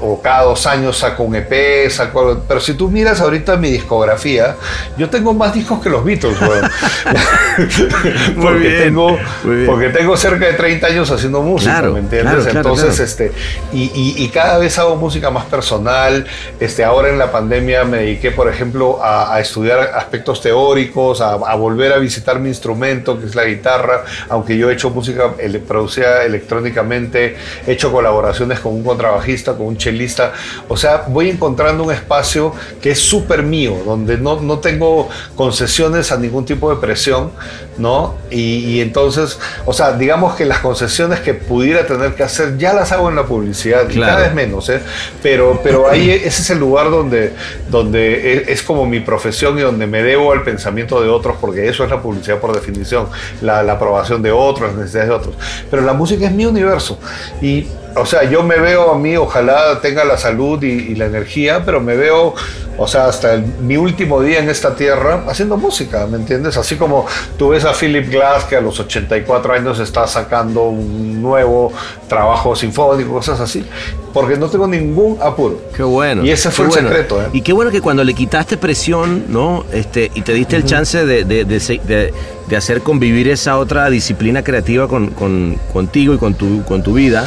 o cada dos años saco un EP, saco algo. Pero si tú miras ahorita mi discografía, yo tengo más discos que los Beatles, weón. porque, bien, tengo, muy bien. porque tengo cerca de 30 años haciendo música, Claro, ¿me entiendes? claro, claro, Entonces, este, y, y- y cada vez hago música más personal. Este, ahora en la pandemia me dediqué, por ejemplo, a, a estudiar aspectos teóricos, a, a volver a visitar mi instrumento, que es la guitarra, aunque yo he hecho música producida electrónicamente, he hecho colaboraciones con un contrabajista, con un chelista. O sea, voy encontrando un espacio que es súper mío, donde no, no tengo concesiones a ningún tipo de presión, ¿no? Y, y entonces, o sea, digamos que las concesiones que pudiera tener que hacer ya las hago en la publicidad, y Claro. cada vez menos, ¿eh? Pero, pero ahí ese es el lugar donde, donde es, es como mi profesión y donde me debo al pensamiento de otros, porque eso es la publicidad por definición, la, la aprobación de otros, las necesidades de otros. Pero la música es mi universo. Y, o sea, yo me veo a mí, ojalá tenga la salud y, y la energía, pero me veo, o sea, hasta el- mi último día en esta tierra haciendo música, ¿me entiendes? Así como tú ves a Philip Glass que a los 84 años está sacando un nuevo trabajo sinfónico, cosas así, porque no tengo ningún apuro. Qué bueno. Y ese fue el bueno. secreto, ¿eh? Y qué bueno que cuando le quitaste presión, ¿no? Este, y te diste el chance de, de- hacer convivir esa otra disciplina creativa con, con- contigo y con tu, con tu vida,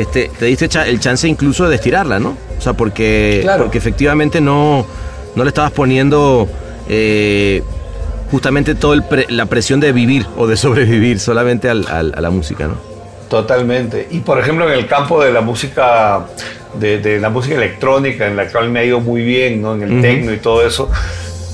este, te diste el chance incluso de estirarla, ¿no? O sea, porque, Claro. porque efectivamente no, no le estabas poniendo eh, justamente toda la presión de vivir o de sobrevivir solamente al- al- a la música, ¿no? Totalmente. Y por ejemplo, en el campo de la música de, de la música electrónica, en la cual me ha ido muy bien, ¿no? En el techno y todo eso.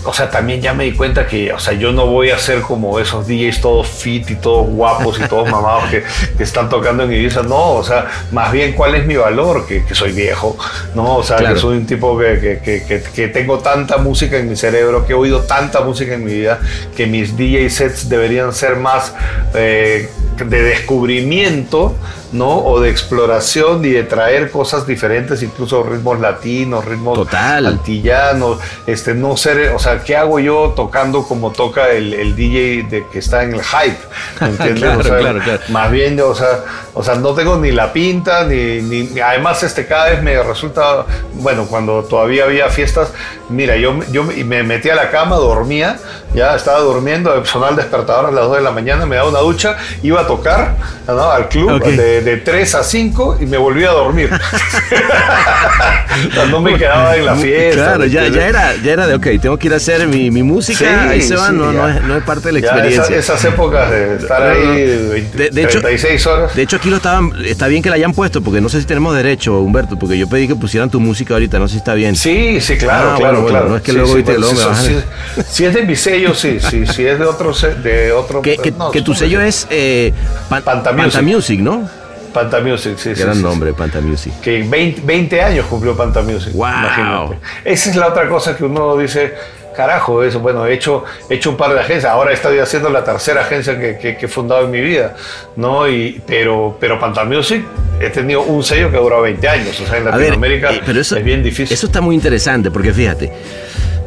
O sea, también ya me di cuenta que, o sea, yo no voy a ser como esos DJs todos fit y todos guapos y todos mamados que, que están tocando en Ibiza. No, o sea, más bien cuál es mi valor, que, que soy viejo, ¿no? O sea, Claro. que soy un tipo que, que- que- que- que tengo tanta música en mi cerebro, que he oído tanta música en mi vida, que mis DJ sets deberían ser más eh, de descubrimiento, ¿no? O de exploración y de traer cosas diferentes, incluso ritmos latinos, ritmos Total. antillanos, este, no ser, o sea, ¿qué hago yo tocando como toca el, el DJ de que está en el hype? ¿Me entiendes? Claro, O sea, claro, claro. Más bien, o sea, o sea, no tengo ni la pinta, ni, ni- además este cada vez me resulta, bueno, cuando todavía había fiestas, mira, yo, yo me- me metí a la cama, dormía, ya estaba durmiendo, sonaba el despertador a las 2 de la mañana, me daba una ducha, iba a tocar ¿no? al club de, de 3 a 5 y me volví a dormir. No me quedaba en la fiesta. Claro, ¿me ya, ya, era, ya era de, ok, tengo que ir a hacer mi, mi música, Sí, ahí se va, sí, no, no, es, no es parte de la experiencia. esas, esas épocas de estar No, no. ahí 20, De- de hecho- 36 horas. De hecho, aquí lo estaban, está bien que la hayan puesto, porque no sé si tenemos derecho, Humberto, porque yo pedí que pusieran tu música ahorita, no sé si está bien. Sí, sí, claro, Ah, claro, bueno, claro. no es que Sí, luego, bueno, luego si, me si- si es de mi sello, sí, sí, si es de otro, de otro. Que, que- no, que tu no, sello es eh, Pan- Panta Music. Panta Music, ¿no? Panta Music, sí. Gran sí, nombre, Panta Music. Que 20, 20 años cumplió Panta Music. Wow. Imagínate. Esa es la otra cosa que uno dice. Carajo, eso, bueno, he hecho, he hecho un par de agencias, ahora estoy haciendo la tercera agencia que, que- que he fundado en mi vida, ¿no? Y, pero, pero Panta Music, he tenido un sello que ha durado 20 años, o sea, en A ver, Latinoamérica eh, pero eso, es bien difícil. Eso está muy interesante, porque fíjate,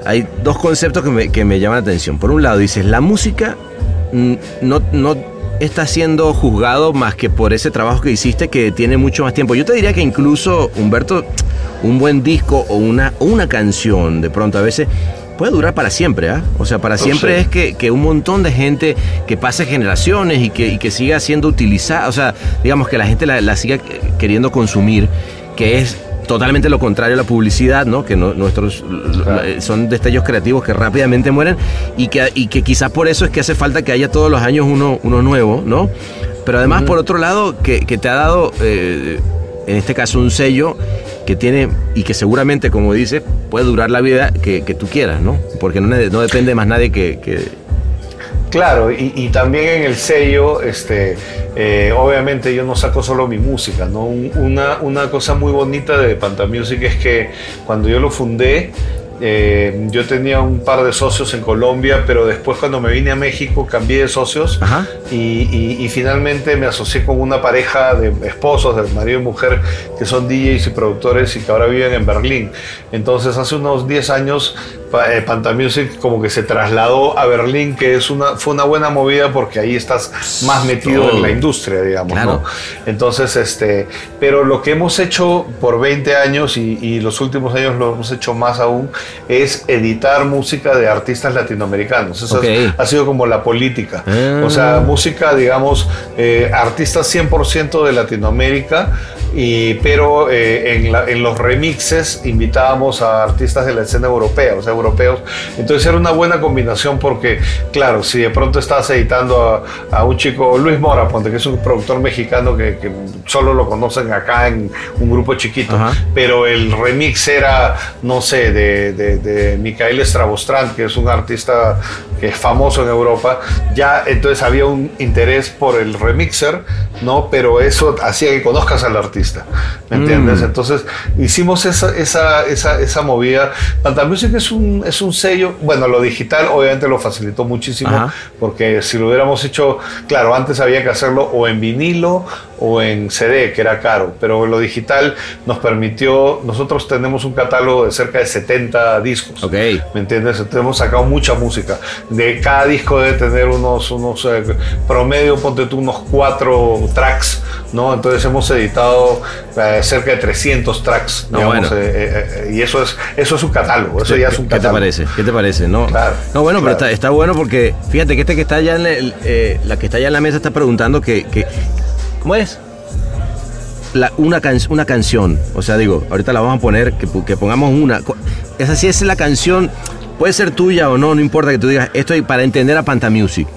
hay dos conceptos que me, que me llaman la atención. Por un lado, dices, la música mm, no, no está siendo juzgado más que por ese trabajo que hiciste que tiene mucho más tiempo. Yo te diría que incluso, Humberto, un buen disco o una, una canción, de pronto a veces... Puede durar para siempre, ¿ah? O sea, para siempre sí. es que, que un montón de gente que pase generaciones y que, y que siga siendo utilizada, o sea, digamos que la gente la, la siga queriendo consumir, que es totalmente lo contrario a la publicidad, ¿no? Que no- nuestros Claro. eh, son destellos creativos que rápidamente mueren y que, y que quizás por eso es que hace falta que haya todos los años uno, uno nuevo, ¿no? Pero además, por otro lado, que, que te ha dado, eh, en este caso, un sello que tiene y que seguramente, como dices, puede durar la vida que, que tú quieras, ¿no? Porque no, no depende de más nadie que... que- Claro, y, y también en el sello, este, eh, obviamente yo no saco solo mi música, ¿no? Un- Una, una cosa muy bonita de Panta Music es que cuando yo lo fundé, eh, yo tenía un par de socios en Colombia, pero después cuando me vine a México cambié de socios y- y finalmente me asocié con una pareja de esposos, de marido y mujer, que son DJs y productores y que ahora viven en Berlín. Entonces hace unos 10 años eh, Panta Music como que se trasladó a Berlín, que es una, fue una buena movida porque ahí estás más metido en la industria, digamos. Claro. ¿no? Entonces, este, pero lo que hemos hecho por 20 años y, y los últimos años lo hemos hecho más aún, es editar música de artistas latinoamericanos. Esa es- Ok. ha sido como la política. Ah. O sea, música, digamos, eh, artistas 100% de Latinoamérica, y, pero eh, en, la- en los remixes invitábamos a artistas de la escena europea, o sea, europeos. Entonces era una buena combinación porque, claro, si de pronto estás editando a, a un chico, Luis Mora, ponte, que es un productor mexicano que, que solo lo conocen acá en un grupo chiquito, Ajá. pero el remix era, no sé, de, de, de Micael Stravostrand, que es un artista que es famoso en Europa, ya entonces había un interés por el remixer, ¿no? Pero eso hacía que conozcas al artista, ¿me entiendes? Mm. Entonces hicimos esa, esa, esa, esa movida. Panta Music es un, es un sello, bueno, lo digital obviamente lo facilitó muchísimo, Ajá. porque si lo hubiéramos hecho, claro, antes había que hacerlo o en vinilo o en CD, que era caro, pero lo digital nos permitió, nosotros tenemos un catálogo de cerca de 70 discos. Ok. ¿Me entiendes? Entonces hemos sacado mucha música. De cada disco debe tener unos, unos eh, promedio, ponte tú, unos cuatro tracks, ¿no? Entonces hemos editado eh, cerca de 300 tracks, No, digamos, bueno. eh, eh, eh, y eso es, eso es un catálogo, eso ya es un ¿Qué te catálogo. parece? ¿Qué te parece? No, Claro, no bueno, pero está, está bueno porque fíjate que este que está allá en la que está allá en la mesa está preguntando que, que- ¿cómo es? La- una, can- una canción, o sea, digo, ahorita la vamos a poner, que, que pongamos una. Esa sí es la canción, puede ser tuya o no, no importa que tú digas, esto es para entender a Panta Music.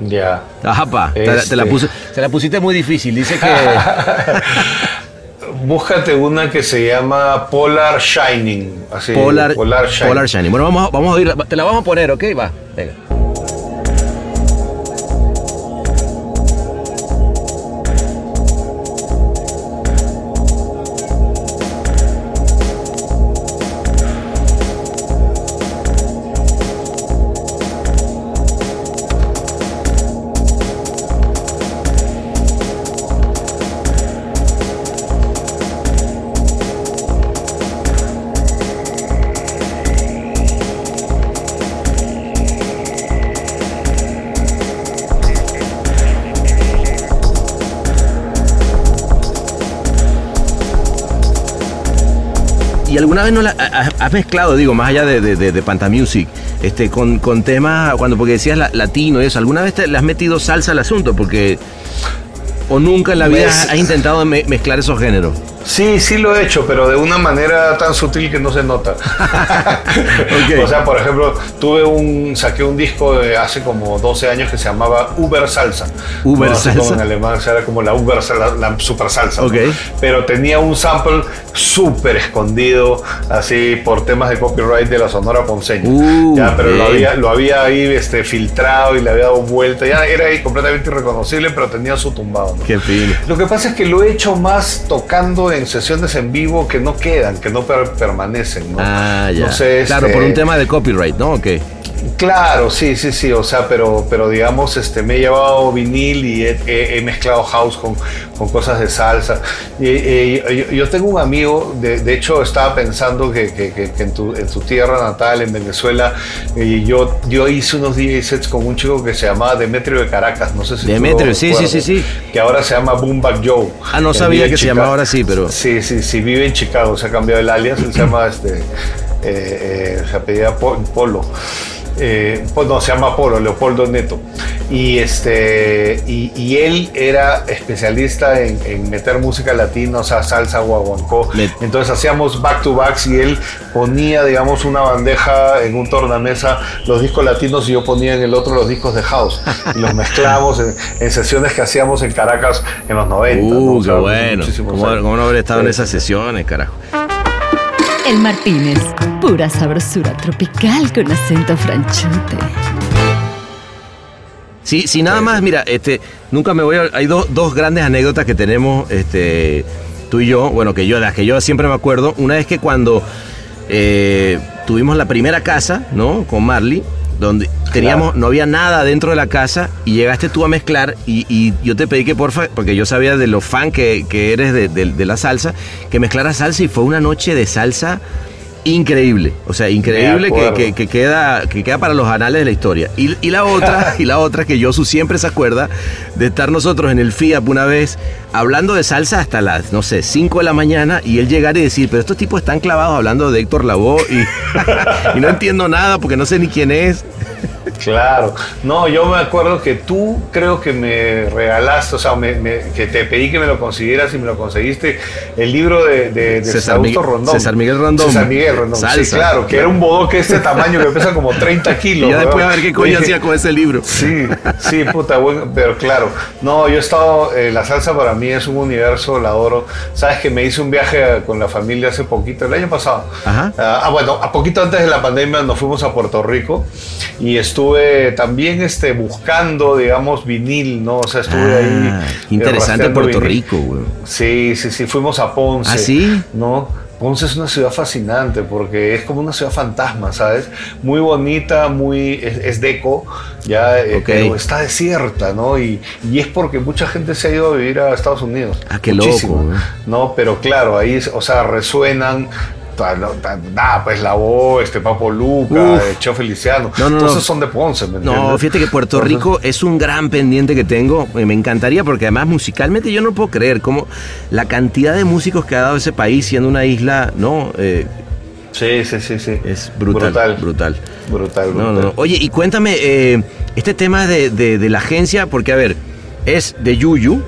Ya. Ajá, pa, te, la- te la Este. puse, te la pusiste muy difícil, dice que... Búscate una que se llama Polar Shining. Así, Polar, Polar Shining. Polar Shining. Bueno, vamos, a- vamos a oír, te la vamos a poner, ¿ok? Va, venga. ¿Y alguna vez no la ha- ha- has mezclado, digo, más allá de, de, de, de Pantamusic, este, con, con temas, cuando porque decías la- latino y eso, ¿alguna vez te, le has metido salsa al asunto? Porque... ¿O nunca en la vida Pues- has intentado me- mezclar esos géneros? Sí, sí lo he hecho, pero de una manera tan sutil que no se nota. Ok. O sea, por ejemplo, tuve un, saqué un disco de hace como 12 años que se llamaba Uber Salsa. Uber No, así como Salsa. en alemán, o sea, era como la Uber Salsa, la super salsa. ¿no? Ok. Pero tenía un sample súper escondido, así por temas de copyright de la Sonora Ponceña. Uh, ya, pero lo había, lo había ahí este, filtrado y le había dado vuelta. Ya era ahí completamente irreconocible, pero tenía su tumbado. ¿no? Qué. Lo que pasa es que lo he hecho más tocando en sesiones en vivo que no quedan, que no per- permanecen, ¿no? Ah, ya. Claro, este, por un tema de copyright, ¿no? Ok. Claro, sí, sí, sí, o sea, pero, pero digamos, este, me he llevado vinil y he, he- he mezclado house con, con cosas de salsa. Y, y- yo, tengo un amigo, de, de hecho estaba pensando que, que- que- que en, tu, en tu tierra natal, en Venezuela, y yo, yo hice unos DJ sets con un chico que se llamaba Demetrio de Caracas, no sé si Demetrio, sí, sí, sí, sí. Que ahora se llama Boom Back Joe. Ah, no sabía que se llamaba ahora sí, pero- Sí, sí, sí, vive en Chicago, se ha cambiado el alias, él se llama este, eh, eh, se apellida Po- Polo. Eh, pues no, se llama Polo, Leopoldo Neto. Y, este, y, y él era especialista en, en meter música latina, o sea, salsa, guaguancó. Entonces hacíamos back to backs y él ponía, digamos, una bandeja en un tornamesa los discos latinos y yo ponía en el otro los discos de house. Y los mezclábamos en, en sesiones que hacíamos en Caracas en los 90. ¿no? Uh, O sea, qué bueno. muchísimos ¿Cómo, años. cómo no haber estado en Sí. esas sesiones, carajo? El Martínez, pura sabrosura tropical con acento franchute. Sí, sí, nada más, mira, este, nunca me voy a... Hay dos, dos grandes anécdotas que tenemos, este, tú y yo, bueno, que yo, las que yo siempre me acuerdo. Una es que cuando eh, tuvimos la primera casa, ¿no? Con Marley, donde teníamos, no había nada dentro de la casa y llegaste tú a mezclar y, y yo te pedí que porfa, porque yo sabía de lo fan que, que eres de, de- de la salsa, que mezclaras salsa y fue una noche de salsa increíble, o sea, increíble que, acuerdo. que- que queda, que queda para los anales de la historia. Y, y la otra, y la otra que Yosu siempre se acuerda de estar nosotros en el FIAP una vez hablando de salsa hasta las, no sé, 5 de la mañana y él llegar y decir, pero estos tipos están clavados hablando de Héctor Lavoe y, y no entiendo nada porque no sé ni quién es. Claro, no, yo me acuerdo que tú creo que me regalaste, o sea, me- me- que te pedí que me lo consiguieras y me lo conseguiste, el libro de, de, de César Augusto Miguel- Rondón. César Miguel Rondón. César Miguel Rondón, sí, Salsa. claro, que era un bodoque de este tamaño que pesa como 30 kilos. Y ya después ¿verdad? a ver qué coño hacía con ese libro. Sí, sí, puta, bueno, pero claro, no, yo he estado, eh, la salsa para mí es un universo, la adoro. Sabes que me hice un viaje con la familia hace poquito, el año pasado. Ajá. Ah, ah, bueno, a poquito antes de la pandemia nos fuimos a Puerto Rico y estuve también este, buscando, digamos, vinil, ¿no? O sea, estuve Ah, ahí. eh, interesante Puerto vinil. Rico, güey. Sí, sí, sí, fuimos a Ponce. ¿Ah, sí? ¿No? Ponce es una ciudad fascinante porque es como una ciudad fantasma, ¿sabes? Muy bonita, muy es, es deco, ya, eh, pero está desierta, ¿no? Y, y es porque mucha gente se ha ido a vivir a Estados Unidos. Ah, qué Muchísimo, loco, ¿eh? ¿no? Pero claro, ahí, o sea, resuenan. Nada, pues la voz, este Papo Luca, Uf. eh, Feliciano, No, no, todos no. esos son de Ponce, ¿me No, fíjate que Puerto Entonces- Rico es un gran pendiente que tengo. Eh, Me encantaría porque además musicalmente yo no puedo creer cómo la cantidad de músicos que ha dado ese país siendo una isla, ¿no? Eh, Sí, sí, sí, sí. es brutal. Brutal. Brutal. Brutal, No, brutal. Oye, y cuéntame, eh, este tema de, de- de la agencia, porque a ver, es de Yuyu,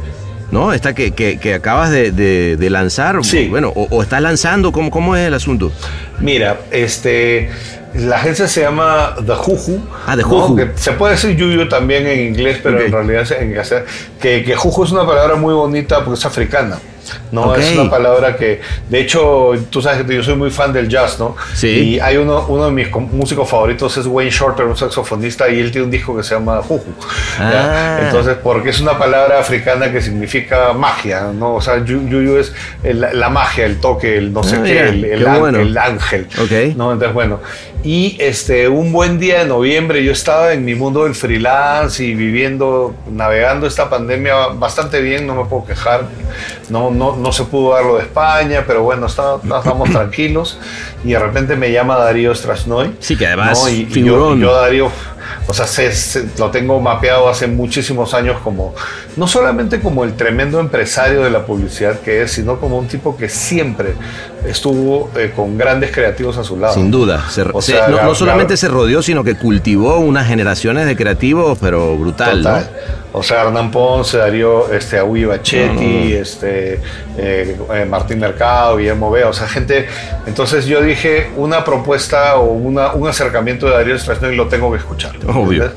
¿no? Esta que, que- que acabas de, de- de lanzar. Sí. Bueno, o, o estás lanzando, ¿cómo, ¿cómo es el asunto? Mira, este, la agencia se llama The Juju. Ah, The. Juju. Que se puede decir Yuyu también en inglés, pero en realidad es en que, que Juju es una palabra muy bonita porque es africana. No, es una palabra que, de hecho, tú sabes que yo soy muy fan del jazz, ¿no? Sí. Y hay uno, uno de mis músicos favoritos es Wayne Shorter, un saxofonista, y él tiene un disco que se llama Juju. Ah. Entonces, porque es una palabra africana que significa magia, ¿no? O sea, yu- yuyu es el- la magia, el toque, el no sé Ah, qué, el, el qué ángel, el ángel. Ok. ¿no? Entonces, bueno. Y este, un buen día de noviembre yo estaba en mi mundo del freelance y viviendo, navegando esta pandemia bastante bien, no me puedo quejar. No, no, no se pudo dar lo de España, pero bueno, está- estábamos tranquilos. Y de repente me llama Darío Strasnoy. Sí, que además, ¿no? Y- y yo, yo Darío, o sea, lo tengo mapeado hace muchísimos años como, no solamente como el tremendo empresario de la publicidad que es, sino como un tipo que siempre estuvo eh, con grandes creativos a su lado. Sin duda. Se- O se- sea, no, solamente se rodeó, sino que cultivó unas generaciones de creativos, pero brutal, ¿no? O sea, Hernán Ponce, Darío este, Agui Bachetti, No, no, no. Este, eh, eh, Martín Mercado, Guillermo Vea, o sea, gente. Entonces yo dije, una propuesta o una, un acercamiento de Darío Strasnoy lo tengo que escuchar. Obvio.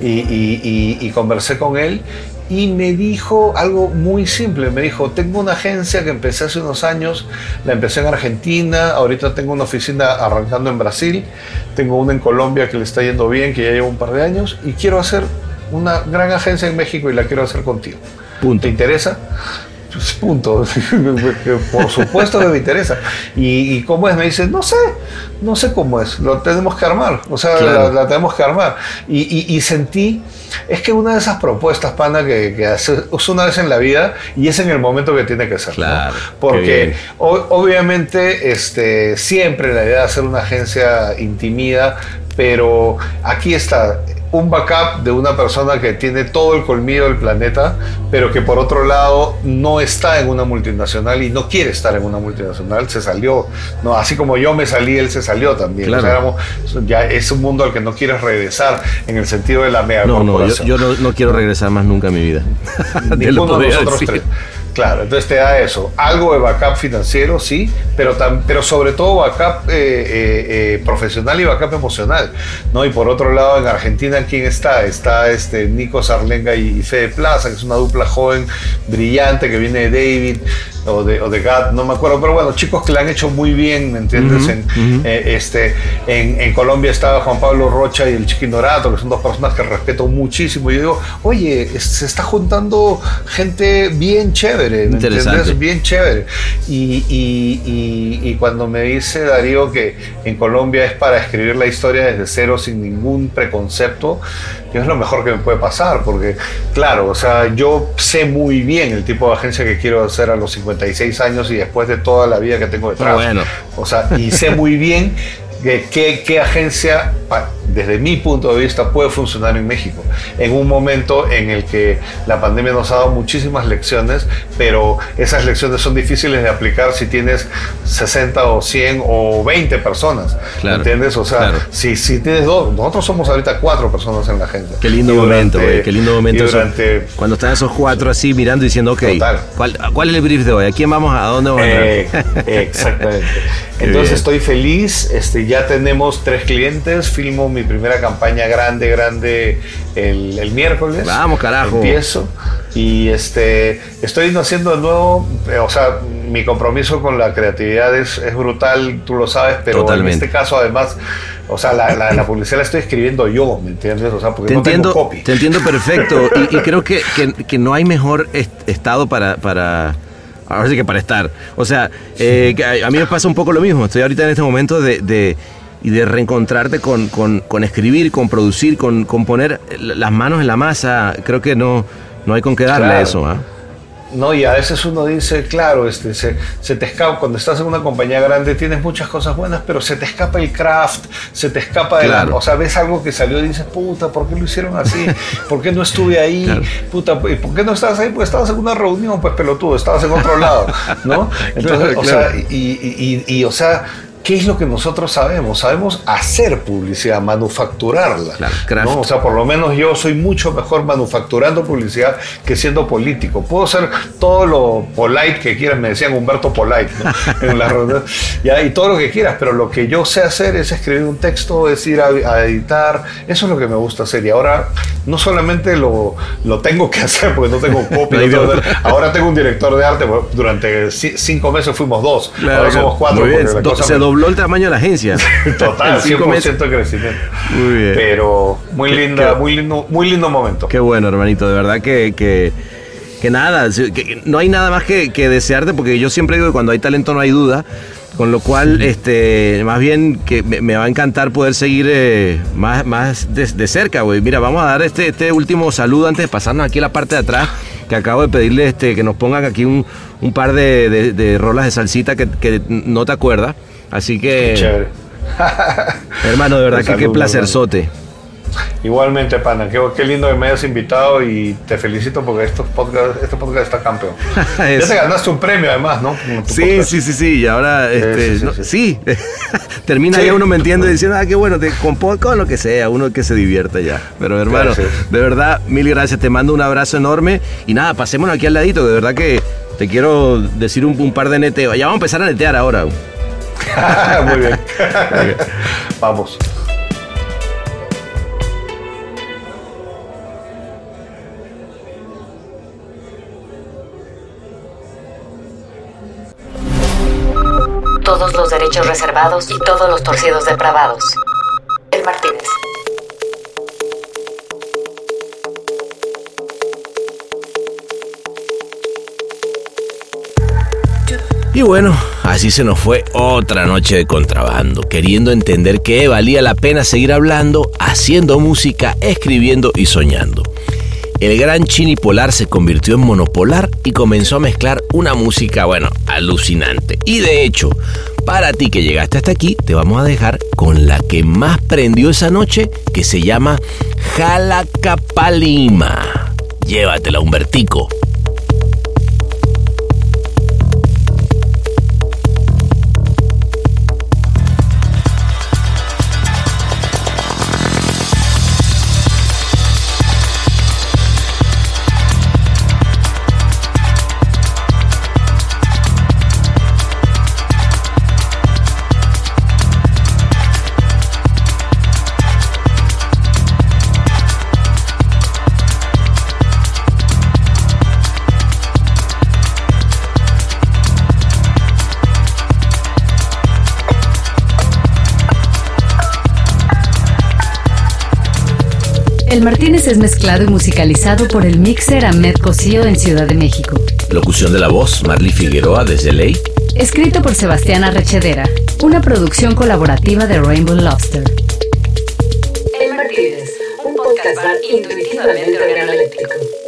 Y, y- y- y conversé con él y me dijo algo muy simple. Me dijo, tengo una agencia que empecé hace unos años, la empecé en Argentina, ahorita tengo una oficina arrancando en Brasil, tengo una en Colombia que le está yendo bien, que ya lleva un par de años, y quiero hacer una gran agencia en México y la quiero hacer contigo. Punto. ¿Te interesa? Pues, punto. Por supuesto que me interesa. ¿Y, y cómo es? Me dice, no sé, no sé cómo es, lo tenemos que armar, o sea, Claro. la, la tenemos que armar. Y, y- y sentí, es que una de esas propuestas, pana, que, que haces una vez en la vida y es en el momento que tiene que ser. ¿no? Claro, qué Porque o- obviamente este, siempre la idea de hacer una agencia intimida, pero aquí está un backup de una persona que tiene todo el colmillo del planeta, pero que por otro lado no está en una multinacional y no quiere estar en una multinacional, se salió, no, así como yo me salí, él se salió también. Claro. O sea, éramos- ya es un mundo al que no quieres regresar en el sentido de la mega No, no, yo, no, no quiero regresar más nunca a mi vida. Ninguno de nosotros tres. Claro, entonces te da eso. Algo de backup financiero, sí, pero, tam- pero sobre todo backup eh, eh, eh, profesional y backup emocional. ¿no? Y por otro lado, en Argentina, ¿quién está? Está este Nico Sarlenga y, y Fede Plaza, que es una dupla joven, brillante, que viene de David o de, o de Gat, no me acuerdo, pero bueno, chicos que la han hecho muy bien, ¿me entiendes? Ujú, en, ujú. eh, este, en, en Colombia estaba Juan Pablo Rocha y el Chiquinorato, que son dos personas que respeto muchísimo. Y yo digo, oye, se está juntando gente bien chévere, ¿me entiendes? Bien chévere. Y, y- y- y cuando me dice Darío que en Colombia es para escribir la historia desde cero sin ningún preconcepto, yo es lo mejor que me puede pasar, porque claro, o sea, yo sé muy bien el tipo de agencia que quiero hacer a los 56 años y después de toda la vida que tengo detrás. Bueno. O sea, y sé muy bien qué, qué agencia, desde mi punto de vista, puede funcionar en México. En un momento en el que la pandemia nos ha dado muchísimas lecciones, pero esas lecciones son difíciles de aplicar si tienes 60 o 100 o 20 personas. Claro, ¿Entiendes? O sea, claro. si, si tienes dos, nosotros somos ahorita cuatro personas en la agencia. Qué lindo Y momento, durante- güey. Qué lindo momento. y eso. durante Cuando están esos cuatro así mirando y diciendo, ok. ¿cuál, ¿cuál es el brief de hoy? ¿A quién vamos? ¿A dónde vamos Eh, exactamente. Entonces bien. estoy feliz, este, ya tenemos tres clientes, filmo mi primera campaña grande, grande el, el miércoles. Vamos, carajo. Empiezo y este, estoy haciendo de nuevo, eh, o sea, mi compromiso con la creatividad es, es brutal, tú lo sabes, pero Totalmente. en este caso además, o sea, la, la- la publicidad la estoy escribiendo yo, ¿me entiendes? O sea, porque Te no entiendo, tengo copy. te entiendo perfecto y, y creo que, que- que no hay mejor est- estado para, para, ahora sí que para estar. O sea, eh, a mí me pasa un poco lo mismo. Estoy ahorita en este momento de, de- y de reencontrarte con, con- con escribir, con producir, con, con poner las manos en la masa. Creo que no, no hay con qué darle Claro. eso. ¿ah? No, y a veces uno dice, claro, este, se, se te escapa, cuando estás en una compañía grande tienes muchas cosas buenas, pero se te escapa el craft, se te escapa de la- Claro. o sea, ves algo que salió y dices, puta, ¿por qué lo hicieron así? ¿Por qué no estuve ahí? Claro. Puta, ¿y ¿por qué no estabas ahí? Pues estabas en una reunión, pues pelotudo, estabas en otro lado, ¿no? Entonces, Claro, o sea, y, y- y- y, o sea, ¿qué es lo que nosotros sabemos? Sabemos hacer publicidad, manufacturarla. Claro. O sea, por lo menos yo soy mucho mejor manufacturando publicidad que siendo político. Puedo ser todo lo polite que quieras, me decían Humberto Polite, ¿no? en reuniones, ya, y todo lo que quieras, pero lo que yo sé hacer es escribir un texto, es ir a, a editar, eso es lo que me gusta hacer. Y ahora no solamente lo, lo tengo que hacer porque no tengo copia, No ahora tengo un director de arte, durante ci- cinco meses fuimos dos, ahora somos cuatro. Muy bien, dobló el tamaño de la agencia. Total, En cinco 100% meses. de crecimiento. Muy bien. Pero muy Qué- linda, qué- muy lindo, muy lindo momento. Qué bueno, hermanito. De verdad que, que, que nada, que no hay nada más que, que desearte, porque yo siempre digo que cuando hay talento no hay duda. Con lo cual, este, más bien que me, me va a encantar poder seguir eh, más, más de, de cerca, güey. Mira, vamos a dar este, este último saludo antes de pasarnos aquí a la parte de atrás, que acabo de pedirle este, que nos pongan aquí un, un par de, de- de rolas de salsita que, que no te acuerdas. Así que, Chévere. hermano, de verdad que qué saludo, placerzote. Igualmente, pana, qué, qué lindo que me hayas invitado y te felicito porque estos podcast, este podcast está campeón. ya te ganaste un premio además, ¿no? Sí, podcast. sí, sí, sí. Y ahora, este, sí, no- sí. sí. Termina Sí. ya uno mintiendo y diciendo, ah, qué bueno, te, con, lo que sea, uno que se divierta ya. Pero hermano, Gracias. de verdad, mil gracias. Te mando un abrazo enorme. Y nada, pasémonos aquí al ladito. De verdad que te quiero decir un, un par de neteos. Ya vamos a empezar a netear ahora. muy bien. Vamos. Todos los derechos reservados y todos los torcidos depravados. El Martínez. Y bueno, así se nos fue otra noche de contrabando, queriendo entender que valía la pena seguir hablando, haciendo música, escribiendo y soñando. El gran Chini Polar se convirtió en monopolar y comenzó a mezclar una música, bueno, alucinante. Y de hecho, para ti que llegaste hasta aquí, te vamos a dejar con la que más prendió esa noche, que se llama Jalacapalima. Llévatela, Humbertico. El Martínez es mezclado y musicalizado por el mixer Ahmed Cosío en Ciudad de México. Locución de la voz, Marley Figueroa desde Ley. Escrito por Sebastián Arrechedera, una producción colaborativa de Rainbow Lobster. El Martínez, un podcast intuitivamente organoléptico.